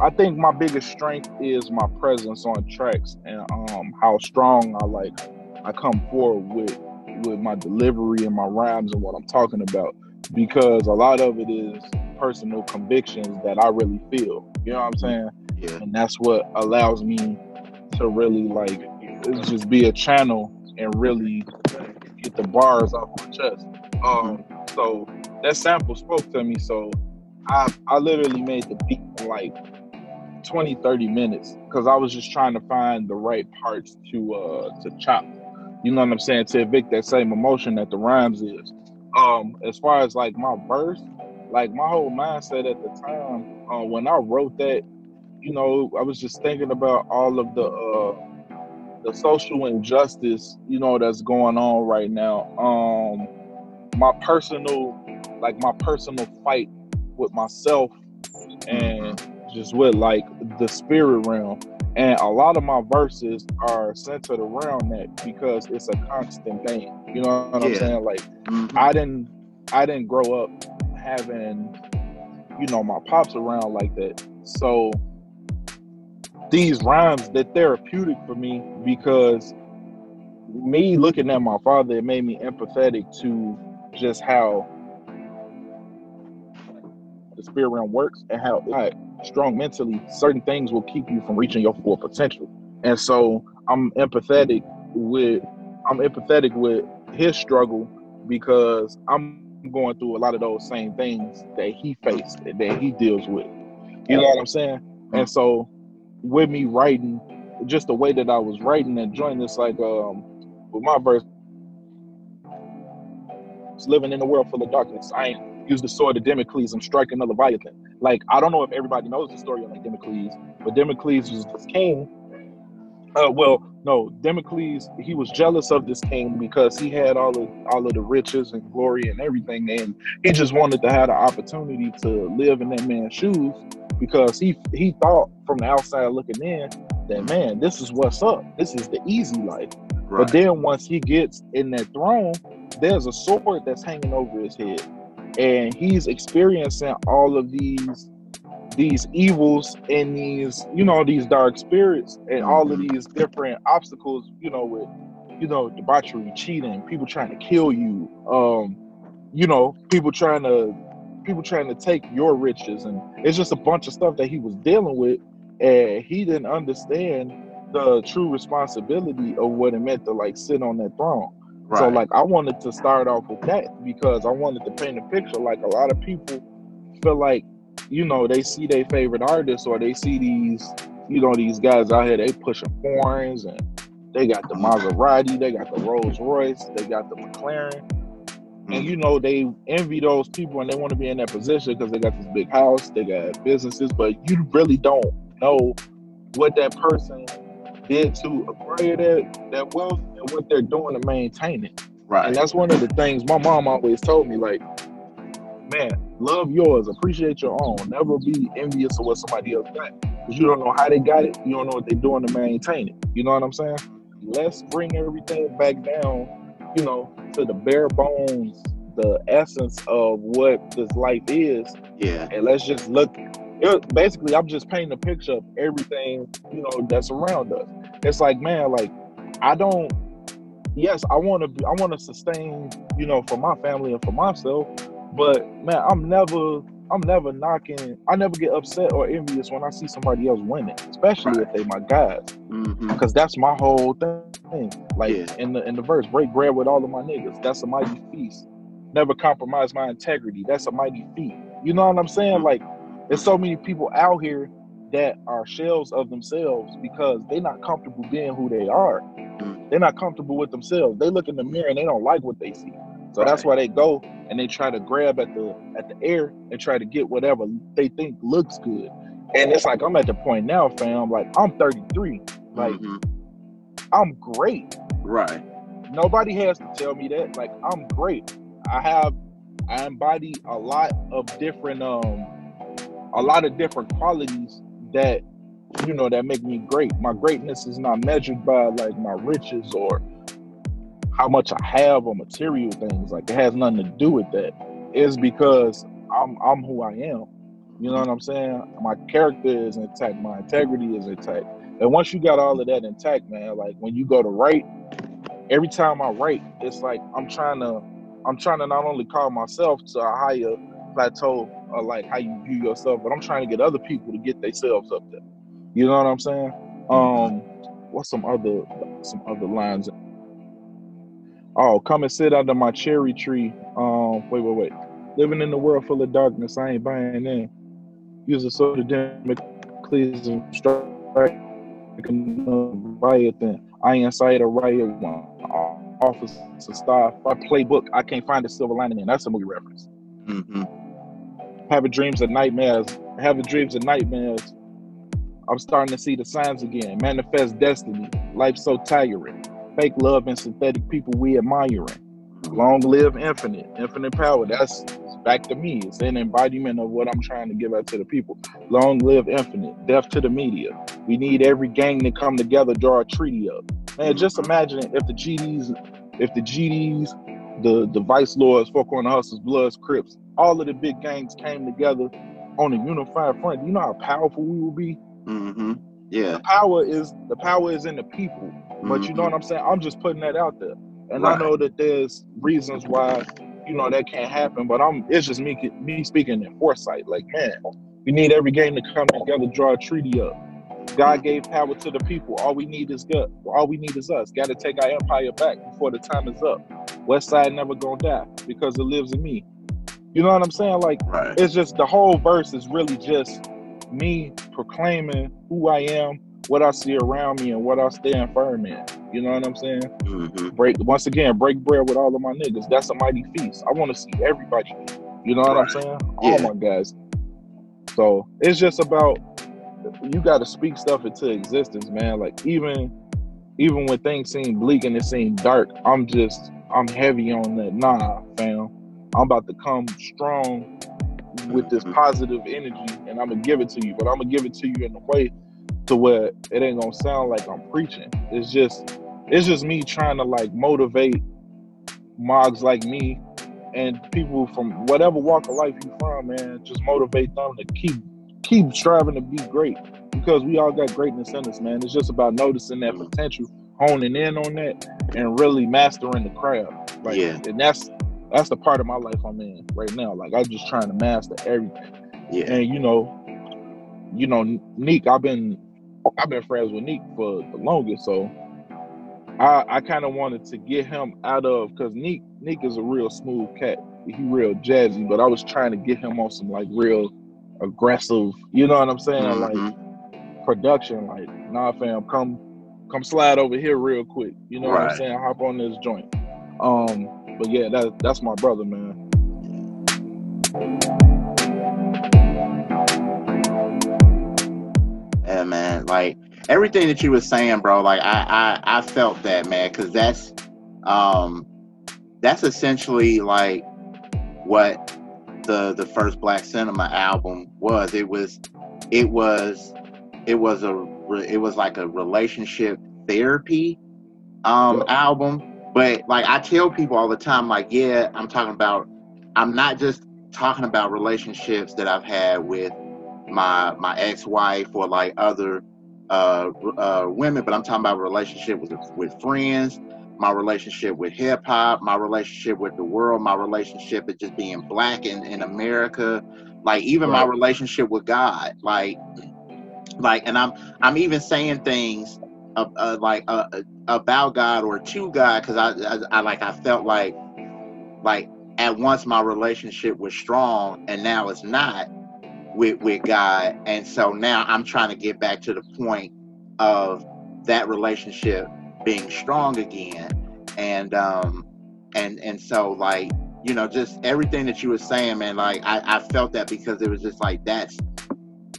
I think my biggest strength is my presence on tracks and um, how strong I like I come forward with with my delivery and my rhymes and what I'm talking about because a lot of it is personal convictions that I really feel. You know what I'm saying? Yeah. And that's what allows me to really like just be a channel and really get the bars off my chest. Um, so that sample spoke to me. So I I literally made the beat in like 20, 30 minutes because I was just trying to find the right parts to uh to chop. You know what I'm saying? To evict that same emotion that the rhymes is. Um, as far as like my verse, like my whole mindset at the time, uh, when I wrote that, you know, I was just thinking about all of the uh the social injustice, you know, that's going on right now. Um my personal like my personal fight with myself and just with like the spirit realm. And a lot of my verses are centered around that because it's a constant thing. You know what I'm saying? Like Mhm. I didn't I didn't grow up having you know my pops around like that. So these rhymes they're therapeutic for me because me looking at my father it made me empathetic to just how the spirit realm works and how like, strong mentally certain things will keep you from reaching your full potential. And so I'm empathetic with I'm empathetic with his struggle because I'm going through a lot of those same things that he faced and that he deals with. You know what I'm saying? And so with me writing, just the way that I was writing and joining this like um with my verse living in a world full of darkness. I ain't use the sword of Damocles, I'm striking another Leviathan. Like I don't know if everybody knows the story of like Damocles, but Damocles was this king. Uh, well, no, Damocles he was jealous of this king because he had all of all of the riches and glory and everything, and he just wanted to have the opportunity to live in that man's shoes because he he thought from the outside looking in that man, this is what's up. This is the easy life. Right. But then once he gets in that throne, there's a sword that's hanging over his head. And he's experiencing all of these these evils and these, you know, these dark spirits and all of these different obstacles, you know, with you know, debauchery, cheating, people trying to kill you, um, you know, people trying to people trying to take your riches and it's just a bunch of stuff that he was dealing with and he didn't understand the true responsibility of what it meant to like sit on that throne. Right. So like I wanted to start off with that because I wanted to paint a picture. Like a lot of people feel like, you know, they see their favorite artists or they see these, you know, these guys out here, they pushing foreigns and they got the Maserati, they got the Rolls Royce, they got the McLaren. And you mm-hmm. know, they envy those people and they want to be in that position because they got this big house, they got businesses, but you really don't know what that person acquire that, that wealth and what they're doing to maintain it. right. And that's one of the things my mom always told me, like, man, love yours, appreciate your own. Never be envious of what somebody else got. Because you don't know how they got it, you don't know what they're doing to maintain it. You know what I'm saying? Let's bring everything back down, you know, to the bare bones, the essence of what this life is, yeah. and let's just look. It, basically, I'm just painting a picture of everything you know that's around us. It's like, man, like I don't. Yes, I want to. be I want to sustain, you know, for my family and for myself. But man, I'm never. I'm never knocking. I never get upset or envious when I see somebody else winning, especially if they my guys, hmm because that's my whole thing. Like Yeah. in the in the verse, break bread with all of my niggas. That's a mighty feast. never compromise my integrity. That's a mighty feat. You know what I'm saying? Like, there's so many people out here that are shells of themselves because they're not comfortable being who they are. They're not comfortable with themselves. They look in the mirror and they don't like what they see. So right. that's why they go and they try to grab at the at the air and try to get whatever they think looks good. And it's like I'm at the point now, fam. Like I'm 33. Like mm-hmm. I'm great. Right. Nobody has to tell me that. Like I'm great. I have I embody a lot of different um a lot of different qualities that you know that make me great. My greatness is not measured by like my riches or how much I have or material things. Like it has nothing to do with that. It's because I'm I'm who I am. You know what I'm saying? My character is intact, my integrity is intact. And once you got all of that intact, man, like when you go to write, every time I write, it's like I'm trying to I'm trying to not only call myself to a higher plateau of like how you view yourself, but I'm trying to get other people to get themselves up there. You know what I'm saying? Um, what's some other some other lines? Oh, come and sit under my cherry tree. Um, wait, wait, wait. Living in the world full of darkness, I ain't buying in. Use a sort soda Damocles and strike riot then. I incite a riot one. Officer staff. I playbook. I can't find a silver lining in. That's a movie reference. Mm-hmm. Having dreams of nightmares. Having dreams of nightmares. I'm starting to see the signs again. Manifest destiny. Life so tiring. Fake love and synthetic people we admiring. Long live infinite. Infinite power. That's back to me. It's an embodiment of what I'm trying to give out to the people. Long live infinite. Death to the media. We need every gang to come together, draw a treaty up. Man, just imagine if the GDs, if the GDs, the the Vice Lords, Four Corner Hustlers, Bloods, Crips, all of the big gangs came together on a unified front. You know how powerful we will be. Mm-hmm. Yeah. The power is the power is in the people. But mm-hmm. you know what I'm saying? I'm just putting that out there. And right. I know that there's reasons why, you know, that can't happen. But I'm it's just me me speaking in foresight. Like, man, we need every game to come together, draw a treaty up. God gave power to the people. All we need is God. All we need is us. Got to take our empire back before the time is up. West Side never gonna die because it lives in me. You know what I'm saying? Like, right. it's just the whole verse is really just me proclaiming who I am, what I see around me, and what I stand firm in. You know what I'm saying? Mm-hmm. Break once again, break bread with all of my niggas. That's a mighty feast. I want to see everybody. You know what right. I'm saying? All my guys. So it's just about you got to speak stuff into existence, man. Like even even when things seem bleak and it seem dark, I'm just I'm heavy on that. Nah, fam. I'm about to come strong with this positive energy and I'm gonna give it to you, but I'm gonna give it to you in a way to where it ain't gonna sound like I'm preaching. It's just it's just me trying to like motivate mogs like me and people from whatever walk of life you from, man, just motivate them to keep keep striving to be great because we all got greatness in us, man. It's just about noticing that potential, honing in on that, and really mastering the craft. Like, yeah. and that's that's the part of my life I'm in right now. Like I'm just trying to master everything. Yeah. And you know, you know, Neek, I've been I've been friends with Neek for the longest, so I I kind of wanted to get him out of because Neek Neek is a real smooth cat. He real jazzy, but I was trying to get him on some like real aggressive, you know what I'm saying? Mm-hmm. Like production, like, nah fam, come come slide over here real quick. You know right. what I'm saying? Hop on this joint. Um, but yeah, that that's my brother, man. Yeah, man. Like everything that you were saying, bro. Like I I, I felt that, man, because that's um that's essentially like what the the first Black Cinema album was. It was it was it was a it was like a relationship therapy um yep. album. But like I tell people all the time, like, yeah, I'm talking about I'm not just talking about relationships that I've had with my my ex-wife or like other uh, uh, women, but I'm talking about relationship with with friends, my relationship with hip hop, my relationship with the world, my relationship with just being black in, in America, like even right. my relationship with God, like like, and I'm I'm even saying things uh, uh, like uh, about God or to God because I, I, I like I felt like like at once my relationship was strong and now it's not with with God. And so now I'm trying to get back to the point of that relationship being strong again. And um and and so like, you know, just everything that you were saying, man, like I, I felt that because it was just like that's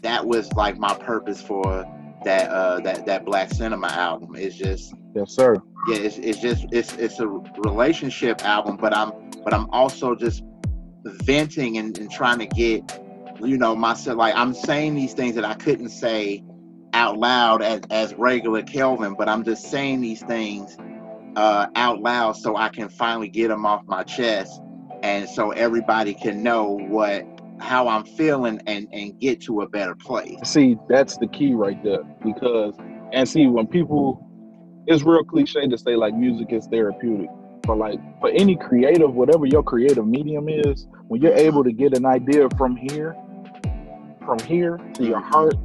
that was like my purpose for that uh that that black cinema album. It's just Yes, sir. yeah, it's, it's just it's it's a relationship album, but I'm but I'm also just venting and, and trying to get you know myself like I'm saying these things that I couldn't say out loud as, as regular Kelvin, but I'm just saying these things uh, out loud so I can finally get them off my chest, and so everybody can know what how I'm feeling and and get to a better place. See, that's the key right there. Because and see when people it's real cliche to say like music is therapeutic. But like for any creative, whatever your creative medium is, when you're able to get an idea from here, from here to your heart,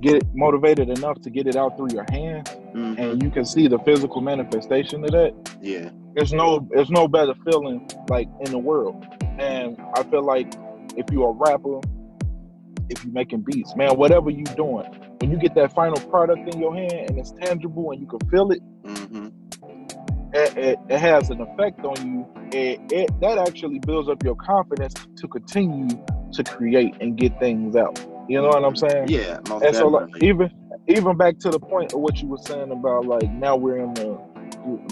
get it motivated enough to get it out through your hands, Mhm. and you can see the physical manifestation of that. Yeah, There's no there's no better feeling like in the world. And I feel like if you're a rapper, if you're making beats, man, whatever you're doing, when you get that final product in your hand and it's tangible and you can feel it, hmm it, it, it has an effect on you. It, it that actually builds up your confidence to continue to create and get things out. You know what I'm saying? yeah, And so like even even back to the point of what you were saying about like now we're in the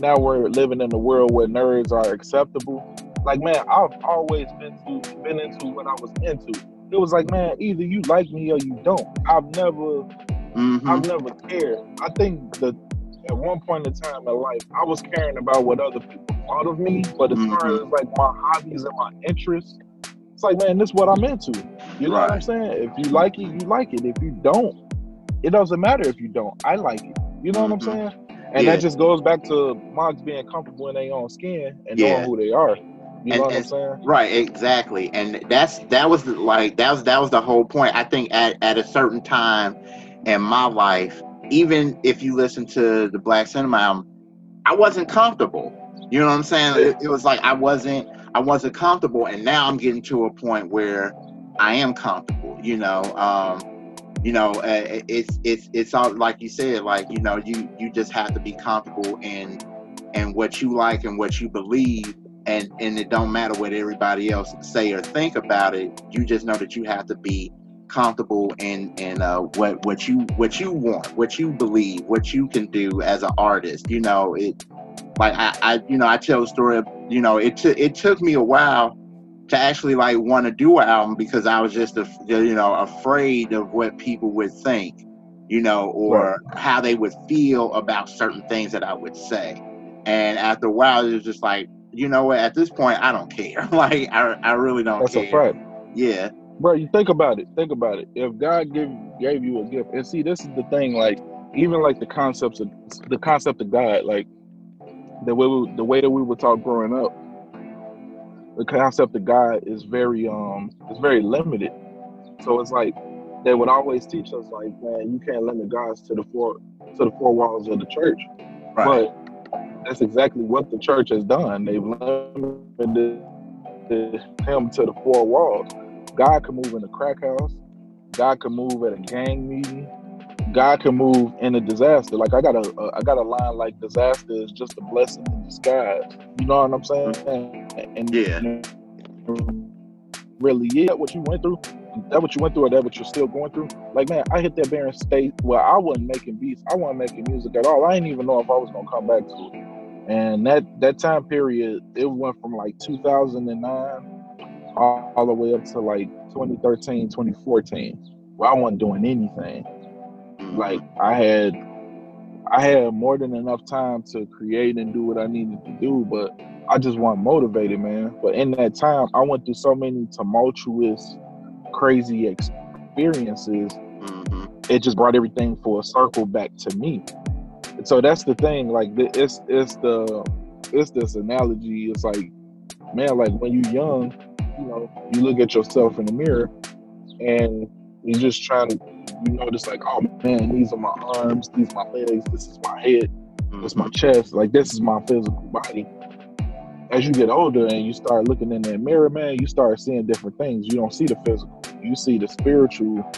now we're living in a world where nerds are acceptable. Like man, I've always been to been into what I was into. It was like man, either you like me or you don't. I've never Mhm. I've never cared. I think that at one point in time in life, I was caring about what other people thought of me. But as far Mhm. as like my hobbies and my interests, it's like man, this is what I'm into. You know what I'm saying? If you like it, you like it. If you don't, it doesn't matter if you don't. I like it. You know what I'm Mhm. saying? And Yeah. that just goes back to moms being comfortable in their own skin and Yeah. knowing who they are. You And- know what I'm saying? Right, exactly, and that's that was like that was that was the whole point. I think at at a certain time in my life, even if you listen to the Black Cinema album, I wasn't comfortable. You know what I'm saying? It, it was like I wasn't I wasn't comfortable, and now I'm getting to a point where I am comfortable. You know, um, you know, uh, it's it's it's all like you said, like you know, you you just have to be comfortable in in what you like and what you believe and and it don't matter what everybody else say or think about it. You just know that you have to be comfortable in in uh, what what you what you want, what you believe, what you can do as an artist. You know, it like I, I you know I tell a story. Of, you know, it took it took me a while to actually like want to do an album because I was just a, you know afraid of what people would think, you know, or how they would feel about certain things that I would say. And after a while, it was just like, you know what? At this point, I don't care. like, I, I really don't That's care. a fact. Yeah. Bro, you think about it. Think about it. If God gave gave you a gift, and see, this is the thing. Like, even like the concepts of the concept of God, like the way we, the way that we were taught growing up, the concept of God is very um is very limited. So it's like they would always teach us like, man, you can't limit God to the four to the four walls of the church. Right. But that's exactly what the church has done. They've limited him to the four walls. God can move in a crack house. God can move at a gang meeting. God can move in a disaster. Like I got a, a I got a line like disaster is just a blessing in disguise. You know what I'm saying? And Yeah. really, yeah, what you went through, that what you went through, or that what you're still going through. Like man, I hit that barren state where I wasn't making beats. I wasn't making music at all. I didn't even know if I was gonna come back to it. And that that time period, it went from like 2009 all, all the way up to like 2013, 2014, where I wasn't doing anything. Like I had I had more than enough time to create and do what I needed to do, but I just wasn't motivated, man. But in that time, I went through so many tumultuous, crazy experiences. hmm It just brought everything full circle back to me. So that's the thing. Like the, it's it's the it's this analogy. It's like, man, like when you're young, you know, you look at yourself in the mirror, and you're just trying to, you notice like, oh man, these are my arms, these are my legs, this is my head, this is my mm-hmm. chest, like this is my physical body. as you get older and you start looking in that mirror, man, you start seeing different things. You don't see the physical, you see the spiritual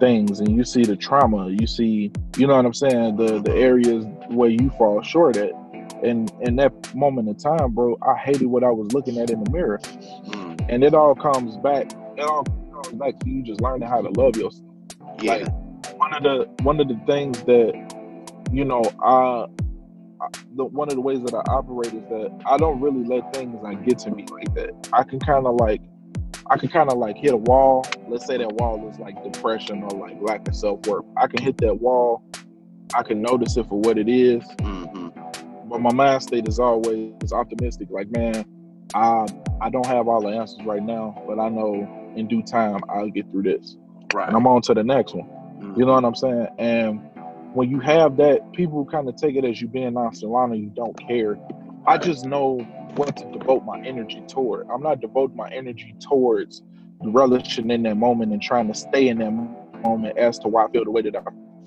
things, and you see the trauma. You see, you know what I'm saying, the the areas where you fall short at. And in that moment in time, bro, I hated what I was looking at in the mirror, Mm. and it all comes back. It all comes back to you just learning how to love yourself. Yeah. Like, one of the one of the things that you know I the one of the ways that I operate is that I don't really let things like get to me like that. I can kind of like I can kind of like hit a wall. Let's say that wall is like depression or like lack of self worth. I can hit that wall. I can notice it for what it is, hmm but my mind state is always optimistic. Like man, I I don't have all the answers right now, but I know in due time I'll get through this, Right. and I'm on to the next one. Mhm. You know what I'm saying? And when you have that, people kind of take it as you being nonchalant and you don't care. I just know what to devote my energy toward. I'm not devoting my energy towards relishing in that moment and trying to stay in that moment as to why I feel the way that I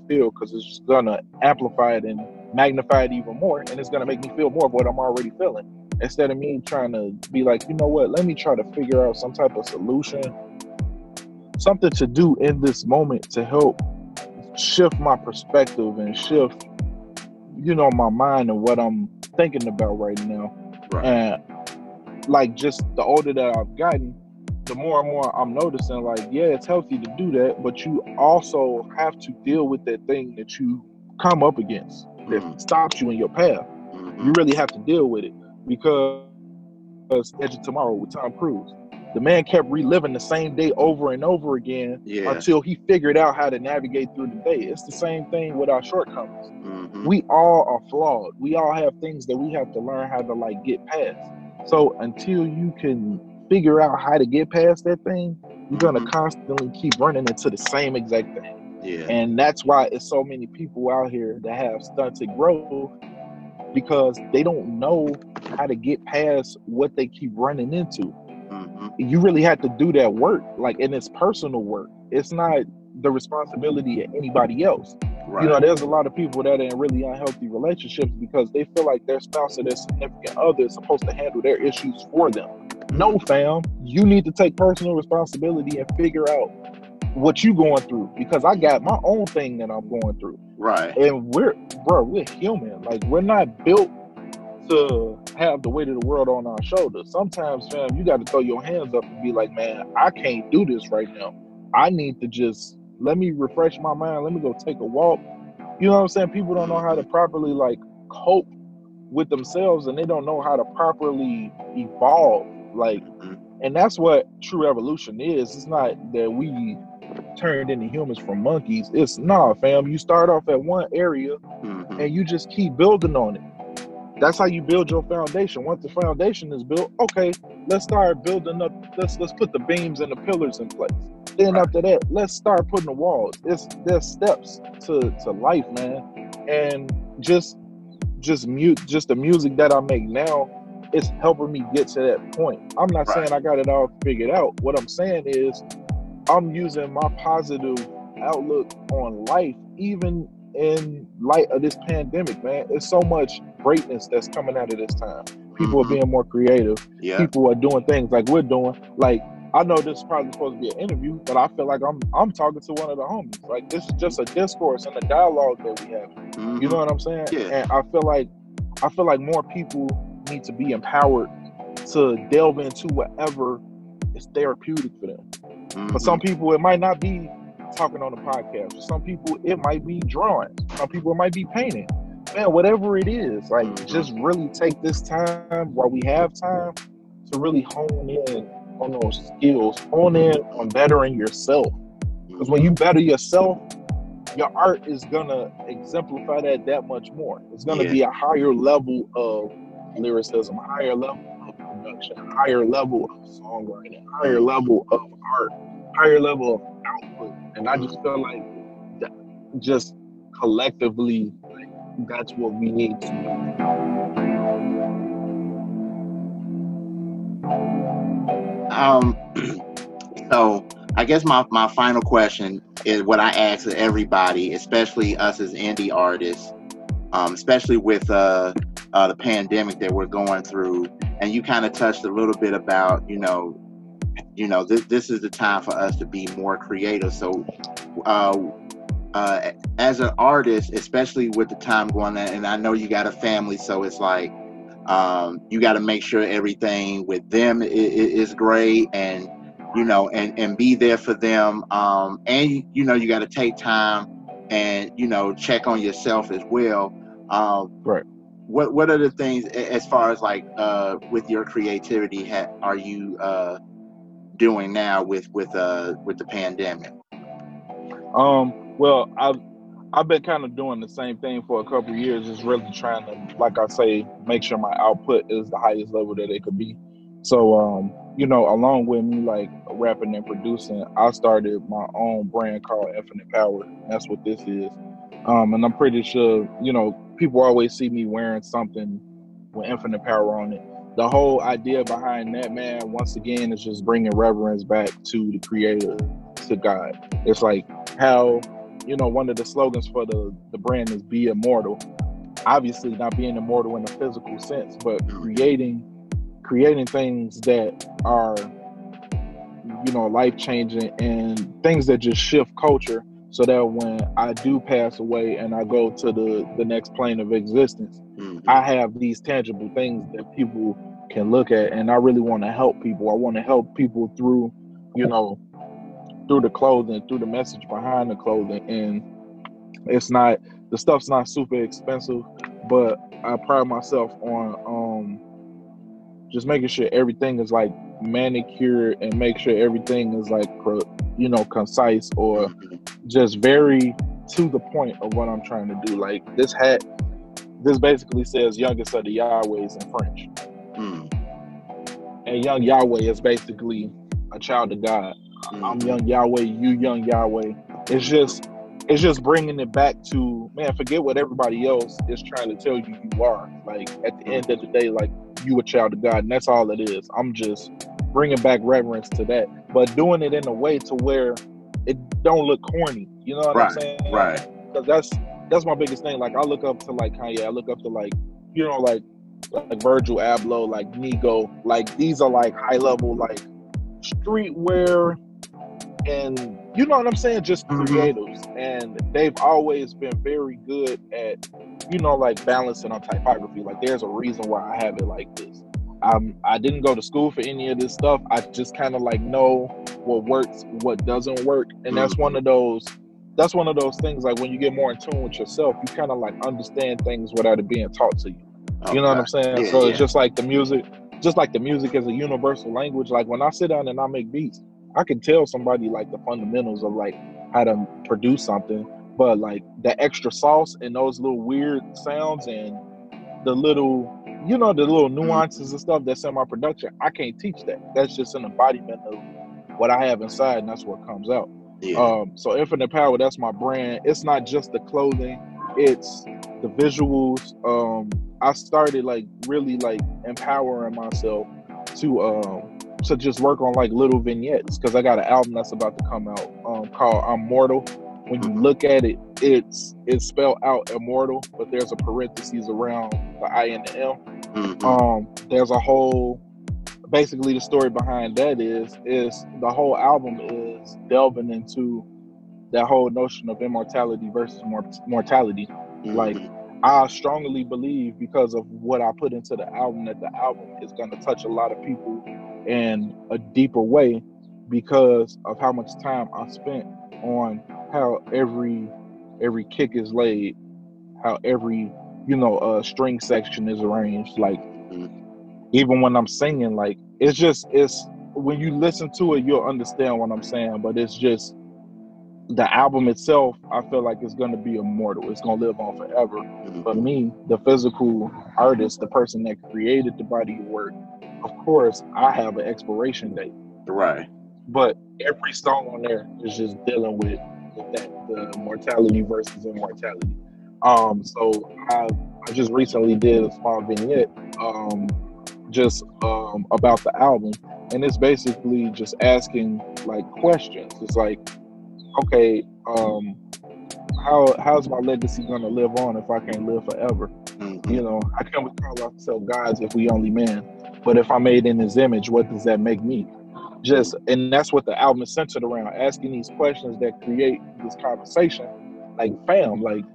feel, because it's just gonna amplify it and magnify it even more, and it's gonna make me feel more of what I'm already feeling. Instead of me trying to be like, you know what, let me try to figure out some type of solution, something to do in this moment to help shift my perspective and shift, you know, my mind and what I'm thinking about right now. Right. And like just the older that I've gotten, the more and more I'm noticing, like, yeah, it's healthy to do that, but you also have to deal with that thing that you come up against that Mhm. stops you in your path. Mhm. You really have to deal with it because Edge of Tomorrow with Tom Cruise. The man kept reliving the same day over and over again Yeah. until he figured out how to navigate through the day. It's the same thing with our shortcomings. Mhm. We all are flawed. We all have things that we have to learn how to like get past. So until you can figure out how to get past that thing, you're gonna Mhm. constantly keep running into the same exact thing. Yeah. And that's why it's so many people out here that have stunted growth because they don't know how to get past what they keep running into Mhm. you really have to do that work like and it's personal work it's not the responsibility of anybody else Right. you know there's a lot of people that are in really unhealthy relationships because they feel like their spouse or their significant other is supposed to handle their issues for them. No fam you need to take personal responsibility and figure out what you going through because i got my own thing that i'm going through. Right. and we're bro we're human. Like we're not built to have the weight of the world on our shoulders. Sometimes fam you got to throw your hands up and be like man i can't do this right now. I need to just let me refresh my mind let me go take a walk you know what i'm saying people don't know how to properly like cope with themselves and they don't know how to properly evolve like Mhm. and that's what true evolution is it's not that we turned into humans from monkeys it's nah fam you start off at one area Mhm. and you just keep building on it. That's how you build your foundation. Once the foundation is built, okay, let's start building up. Let's let's put the beams and the pillars in place. Then Right. after that, let's start putting the walls. It's there's steps to to life, man. And just just mute just the music that I make now is helping me get to that point. I'm not Right. saying I got it all figured out. What I'm saying is I'm using my positive outlook on life, even in light of this pandemic, man. It's so much greatness that's coming out of this time. People Mhm. are being more creative. Yeah. People are doing things like we're doing. Like I know this is probably supposed to be an interview, but I feel like I'm I'm talking to one of the homies. Like this is just a discourse and a dialogue that we have. Mhm. You know what I'm saying? Yeah. And I feel like I feel like more people need to be empowered to delve into whatever is therapeutic for them. For some Mhm. people, it might not be talking on the podcast. For some people, it might be drawing. Some people, it might be painting. Man, whatever it is, like just really take this time while we have time to really hone in on those skills, hone in on bettering yourself. Because when you better yourself, your art is gonna exemplify that that much more. It's gonna Yeah. be a higher level of lyricism, higher level of production, higher level of songwriting, higher level of art, higher level of output. And I just feel like that just collectively, like, that's what we need to. Um, so I guess my, my final question is what I ask of everybody, especially us as indie artists, um, especially with uh, uh, the pandemic that we're going through, and you kind of touched a little bit about you know you know this this is the time for us to be more creative so uh uh, as an artist, especially with the time going on, and I know you got a family, so it's like um, you got to make sure everything with them is, is, great, and you know, and and be there for them, um, and you know, you got to take time and you know check on yourself as well. Um, right. What What are the things as far as like uh, with your creativity? Ha- are you uh, doing now with with uh, with the pandemic? Um, well, I've I've been kind of doing the same thing for a couple years, just really trying to, like I say, make sure my output is the highest level that it could be. So, um, you know, along with me like rapping and producing, I started my own brand called Infinite Power. That's what this is. Um, and I'm pretty sure, you know, people always see me wearing something with Infinite Power on it. The whole idea behind that, man, once again, is just bringing reverence back to the Creator, to God. It's like how you know, one of the slogans for the, the brand is be immortal. Obviously not being immortal in a physical sense, but creating creating things that are you know life changing and things that just shift culture so that when I do pass away and I go to the the next plane of existence, mm-hmm. I have these tangible things that people can look at and I really want to help people. I want to help people through, you know, through the clothing, through the message behind the clothing. And it's not the stuff's not super expensive, but I pride myself on um just making sure everything is like manicured and make sure everything is like you know concise or just very to the point of what I'm trying to do. Like this hat, this basically says youngest of the Yahwehs in French. Mm. And young Yahweh is basically a child of God. Mm-hmm. I'm young Yahweh, you young Yahweh. It's just it's just bringing it back to man, forget what everybody else is trying to tell you you are. Like at the end of the day, like you a child of God, and that's all it is. I'm just bringing back reverence to that, but doing it in a way to where it don't look corny. You know what right, I'm saying? Right. Because that's that's my biggest thing. Like I look up to like Kanye. I look up to like you know like like Virgil Abloh, like Nigo. Like these are like high level like streetwear and you know what I'm saying, just mm-hmm. creatives, and they've always been very good at, you know, like balancing on typography. Like, there's a reason why I have it like this. Um, I didn't go to school for any of this stuff. I just kind of like know what works, what doesn't work, and that's one of those. That's one of those things. Like when you get more in tune with yourself, you kind of like understand things without it being taught to you. Okay. You know what I'm saying? Yeah, so yeah. it's just like the music, just like the music is a universal language. Like when I sit down and I make beats, I can tell somebody like the fundamentals of like how to produce something, but like the extra sauce and those little weird sounds and the little, you know, the little mm-hmm. nuances and stuff that's in my production, I can't teach that. That's just an embodiment of what I have inside, and that's what comes out. Yeah. Um, so Infinite Power, that's my brand. It's not just the clothing; it's the visuals. Um, I started like really like empowering myself to um, to just work on like little vignettes because I got an album that's about to come out um, called I'm Mortal. When you mm-hmm. look at it, it's it's spelled out immortal, but there's a parentheses around the I and the M. Mm-hmm. Um, there's a whole basically the story behind that is is the whole album is delving into that whole notion of immortality versus mortality. Mm-hmm. Like I strongly believe because of what I put into the album that the album is going to touch a lot of people in a deeper way because of how much time I spent on how every every kick is laid, how every you know uh string section is arranged. Like mm-hmm. even when I'm singing, like it's just it's when you listen to it, you'll understand what I'm saying. But it's just the album itself, I feel like it's gonna be immortal. It's gonna live on forever. Mm-hmm. But me, the physical artist, the person that created the body of work, of course, I have an expiration date. Right. But every song on there is just dealing with, with that the mortality versus immortality. Um, so I I just recently did a small vignette um, just um, about the album, and it's basically just asking like questions. It's like, okay, um, how how's my legacy gonna live on if I can't live forever? Mm-hmm. You know, I can not call ourselves gods if we only man. But if I'm made in His image, what does that make me? Just and that's what the album is centered around: asking these questions that create this conversation. Like, fam, like,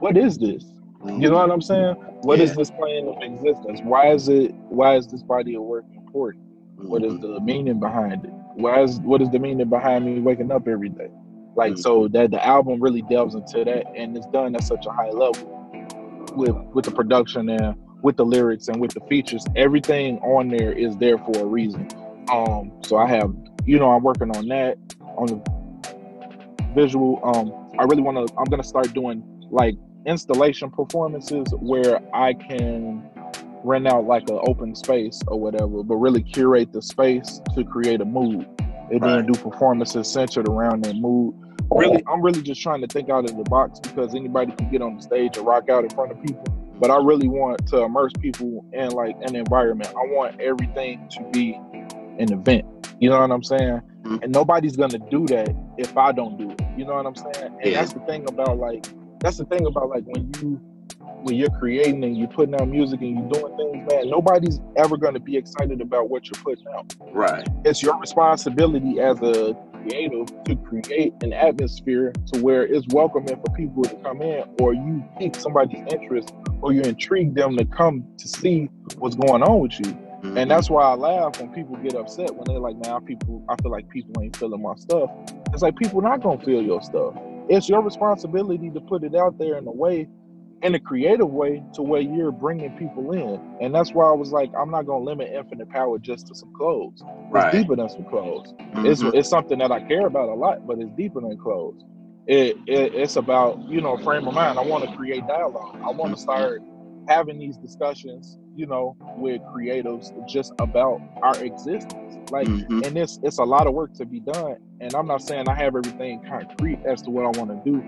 what is this? Mm-hmm. You know what I'm saying? What is Yeah. this plane of existence? Why is it? Why is this body of work important? What is Mhm. the meaning behind it? Why is what is the meaning behind me waking up every day? Like so that the album really delves into that and it's done at such a high level with with the production and with the lyrics and with the features. Everything on there is there for a reason. Um so I have you know I'm working on that on the visual. Um I really wanna I'm gonna start doing like installation performances where I can rent out like an open space or whatever, but really curate the space to create a mood. And then do performances centered around that mood. Really, I'm really just trying to think out of the box because anybody can get on the stage and rock out in front of people. But I really want to immerse people in like an environment. I want everything to be an event. You know what I'm saying? Mhm. And nobody's gonna do that if I don't do it. You know what I'm saying? And Yeah. that's the thing about like that's the thing about like when you when you're creating and you're putting out music and you're doing things, man, nobody's ever gonna be excited about what you're putting out. Right. It's your responsibility as a creative to create an atmosphere to where it's welcoming for people to come in or you pique somebody's interest or you intrigue them to come to see what's going on with you. Mhm. And that's why I laugh when people get upset when they're like, "Man, people, I feel like people ain't feeling my stuff." It's like people not gonna feel your stuff. It's your responsibility to put it out there in a way, in a creative way, to where you're bringing people in. And that's why I was like, I'm not gonna limit Infinite Power just to some clothes. Right. It's deeper than some clothes. It's Mhm. it's something that I care about a lot, but it's deeper than clothes. It, it it's about you know frame of mind. I want to create dialogue. I want to start having these discussions, you know, with creatives just about our existence. Like, Mhm. and it's it's a lot of work to be done. And I'm not saying I have everything concrete as to what I want to do,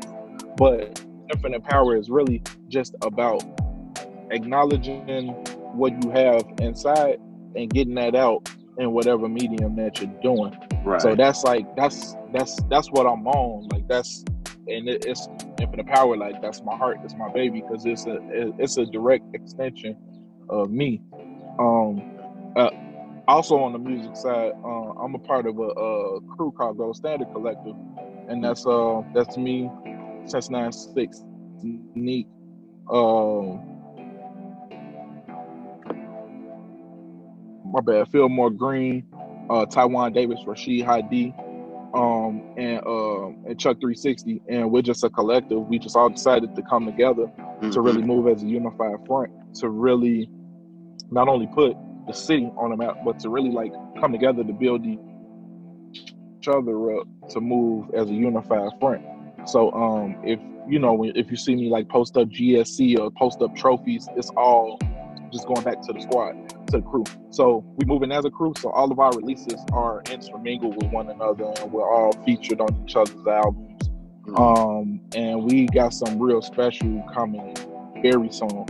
but infinite power is really just about acknowledging what you have inside and getting that out in whatever medium that you're doing. Right. So that's like that's that's that's what I'm on. Like that's and it, it's infinite power. Like that's my heart. That's my baby because it's a it's a direct extension of me. Um, uh, also on the music side, uh, I'm a part of a, a crew called Gold Standard Collective, and that's uh that's me since '96. Neat. Um, my bad. Fillmore Green, uh, Taiwan Davis, Rashid Hadi, um, and uh, and Chuck 360, and we're just a collective. We just all decided to come together to Mhm. really move as a unified front to really not only put the city on the map, but to really like come together to build each other up to move as a unified front. So um, if you know if you see me like post up GSC or post up trophies, it's all just going back to the squad, to the crew. So we moving as a crew. So all of our releases are intermingled with one another, and we're all featured on each other's albums. Mhm. Um, and we got some real special coming very soon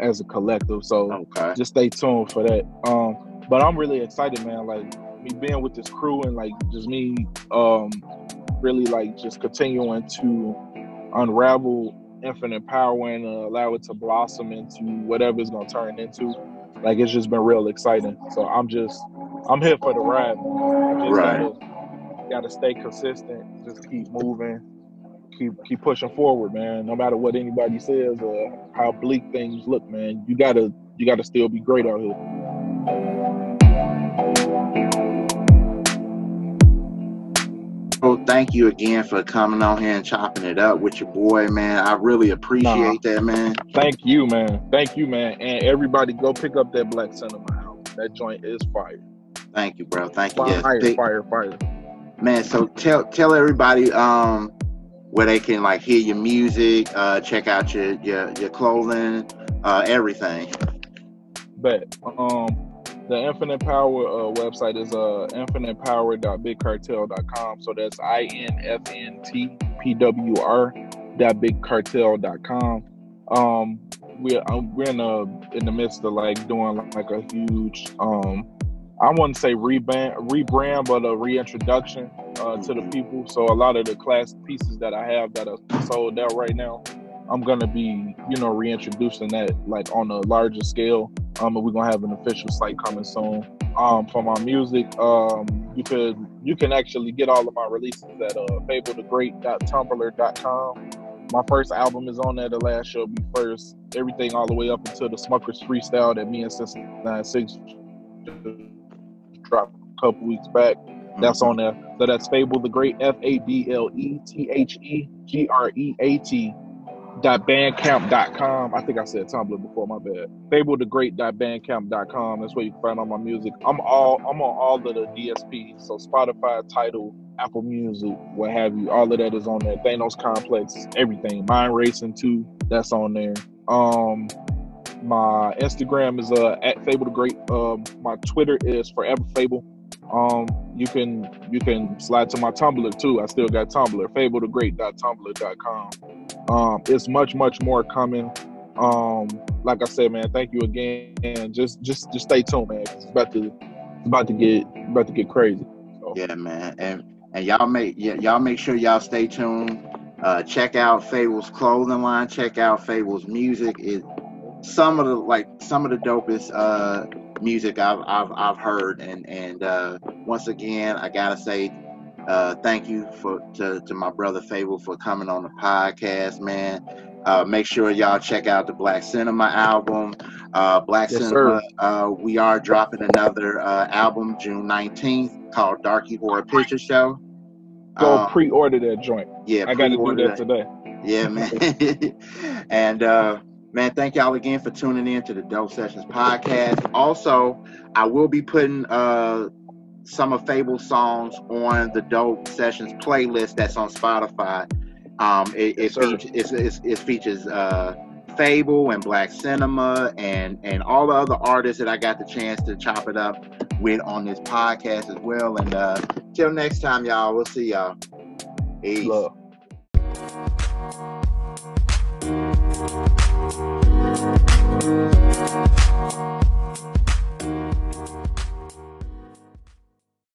as a collective. So Okay. just stay tuned for that. Um, but I'm really excited, man. Like me being with this crew and like just me, um, really like just continuing to unravel infinite power and uh, allow it to blossom into whatever it's gonna turn into. Like it's just been real exciting. So I'm just, I'm here for the ride. Right. gotta, gotta stay consistent. Just keep moving. Keep keep pushing forward, man. No matter what anybody says or how bleak things look, man. You gotta you gotta still be great out here. Well, thank you again for coming on here and chopping it up with your boy, man. I really appreciate that, man. Thank you, man. Thank you, man. And everybody go pick up that Black Cinema album. That joint is fire. Thank you, bro. Thank you. Fire, Yes, big- fire, fire. man. So tell tell everybody um where they can like hear your music, uh, check out your your your clothing, uh, everything. But Um the Infinite Power uh, website is uh infinitepower.bigcartel.com. So that's I N F N T P W R dot bigcartel.com. Um we're um, we're in the in the midst of like doing like a huge um I wouldn't say rebrand rebrand but a reintroduction uh, to the people. So a lot of the classic pieces that I have that are sold out right now, I'm gonna be, you know, reintroducing that like on a larger scale Um, and we're gonna have an official site coming soon. Um, for my music, um, you could you can actually get all of my releases at uh, fablethegreat.tumblr.com. My first album is on there. The last show be first. Everything all the way up until the Smuckers freestyle that me and Sister Nine Six dropped a couple weeks back. That's on there. So that's Fable the Great, F A B L E T H E G R E A T dot bandcamp.com. I think I said Tumblr before, my bad. Fable the Great dot bandcamp.com. That's where you can find all my music. I'm all I'm on all of the DSPs. So Spotify, Tidal, Apple Music, what have you. All of that is on there. Thanos Complex, everything. Mind Racing too. That's on there. Um my Instagram is uh at Fable the Great. Um my Twitter is Forever Fable. Um, you can you can slide to my Tumblr too. I still got Tumblr, fablethegreat.tumblr.com. Um, it's much much more coming. Um, like I said, man, thank you again, and just just just stay tuned, man. It's about to it's about to get about to get crazy. So. Yeah, man, and and y'all make yeah, y'all make sure y'all stay tuned. Uh, check out Fable's clothing line. Check out Fable's music. It some of the like some of the dopest uh music I've I've, I've heard, and and uh, once again, I gotta say uh, thank you for to, to my brother Fable for coming on the podcast, man. Uh, make sure y'all check out the Black Cinema album. Uh, Black yes, Cinema, uh, we are dropping another uh, album June 19th called Darky Horror Picture Show. Go um, pre-order that joint. Yeah, I got to do that, that today. Yeah, man. and uh, Man, thank y'all again for tuning in to the Dope Sessions podcast. Also, I will be putting uh, some of Fable's songs on the Dope Sessions playlist that's on Spotify. Um, it, it, features, it, it features uh, Fable and Black Cinema and and all the other artists that I got the chance to chop it up with on this podcast as well. And uh, till next time, y'all, we'll see y'all. Peace. Love.